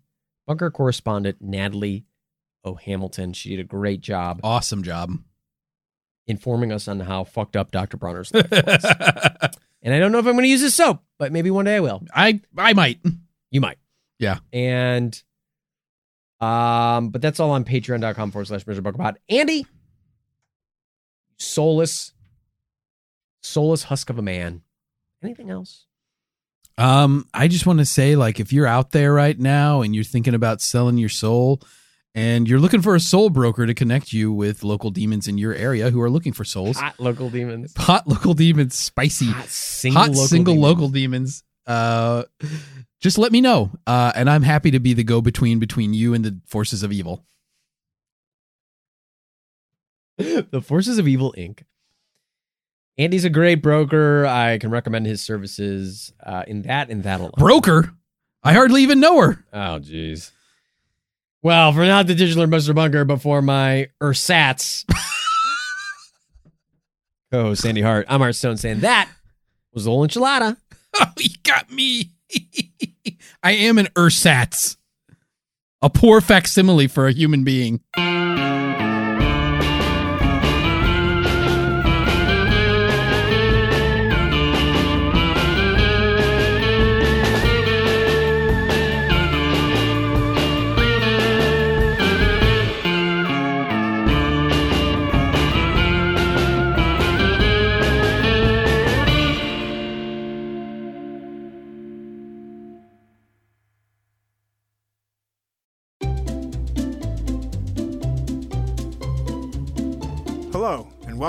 bunker correspondent Natalie O'Hamilton. She did a great job Awesome job. informing us on how fucked up Dr. Bronner's life was. and I don't know if I'm going to use this soap, but maybe one day I will. I I might. You might. Yeah. And um, but that's all on patreon.com forward slash. Bunkerpod. Andy, soulless, soulless husk of a man. Anything else? Um, I just want to say, like, if you're out there right now and you're thinking about selling your soul, and you're looking for a soul broker to connect you with local demons in your area who are looking for souls, Hot local demons. hot local demons, spicy, Hot single hot local single demons. local demons. Uh, just let me know, uh, and I'm happy to be the go between between you and the forces of evil. the Forces of Evil Inc. Andy's a great broker. I can recommend his services uh, in that and that alone. Broker, I hardly even know her. Oh, jeez. Well, for not the digital Mr. Bunker, but for my ersatz co-host Sandy Hart, I'm Art Stone saying that was the whole enchilada. Oh, you got me. I am an ersatz, a poor facsimile for a human being.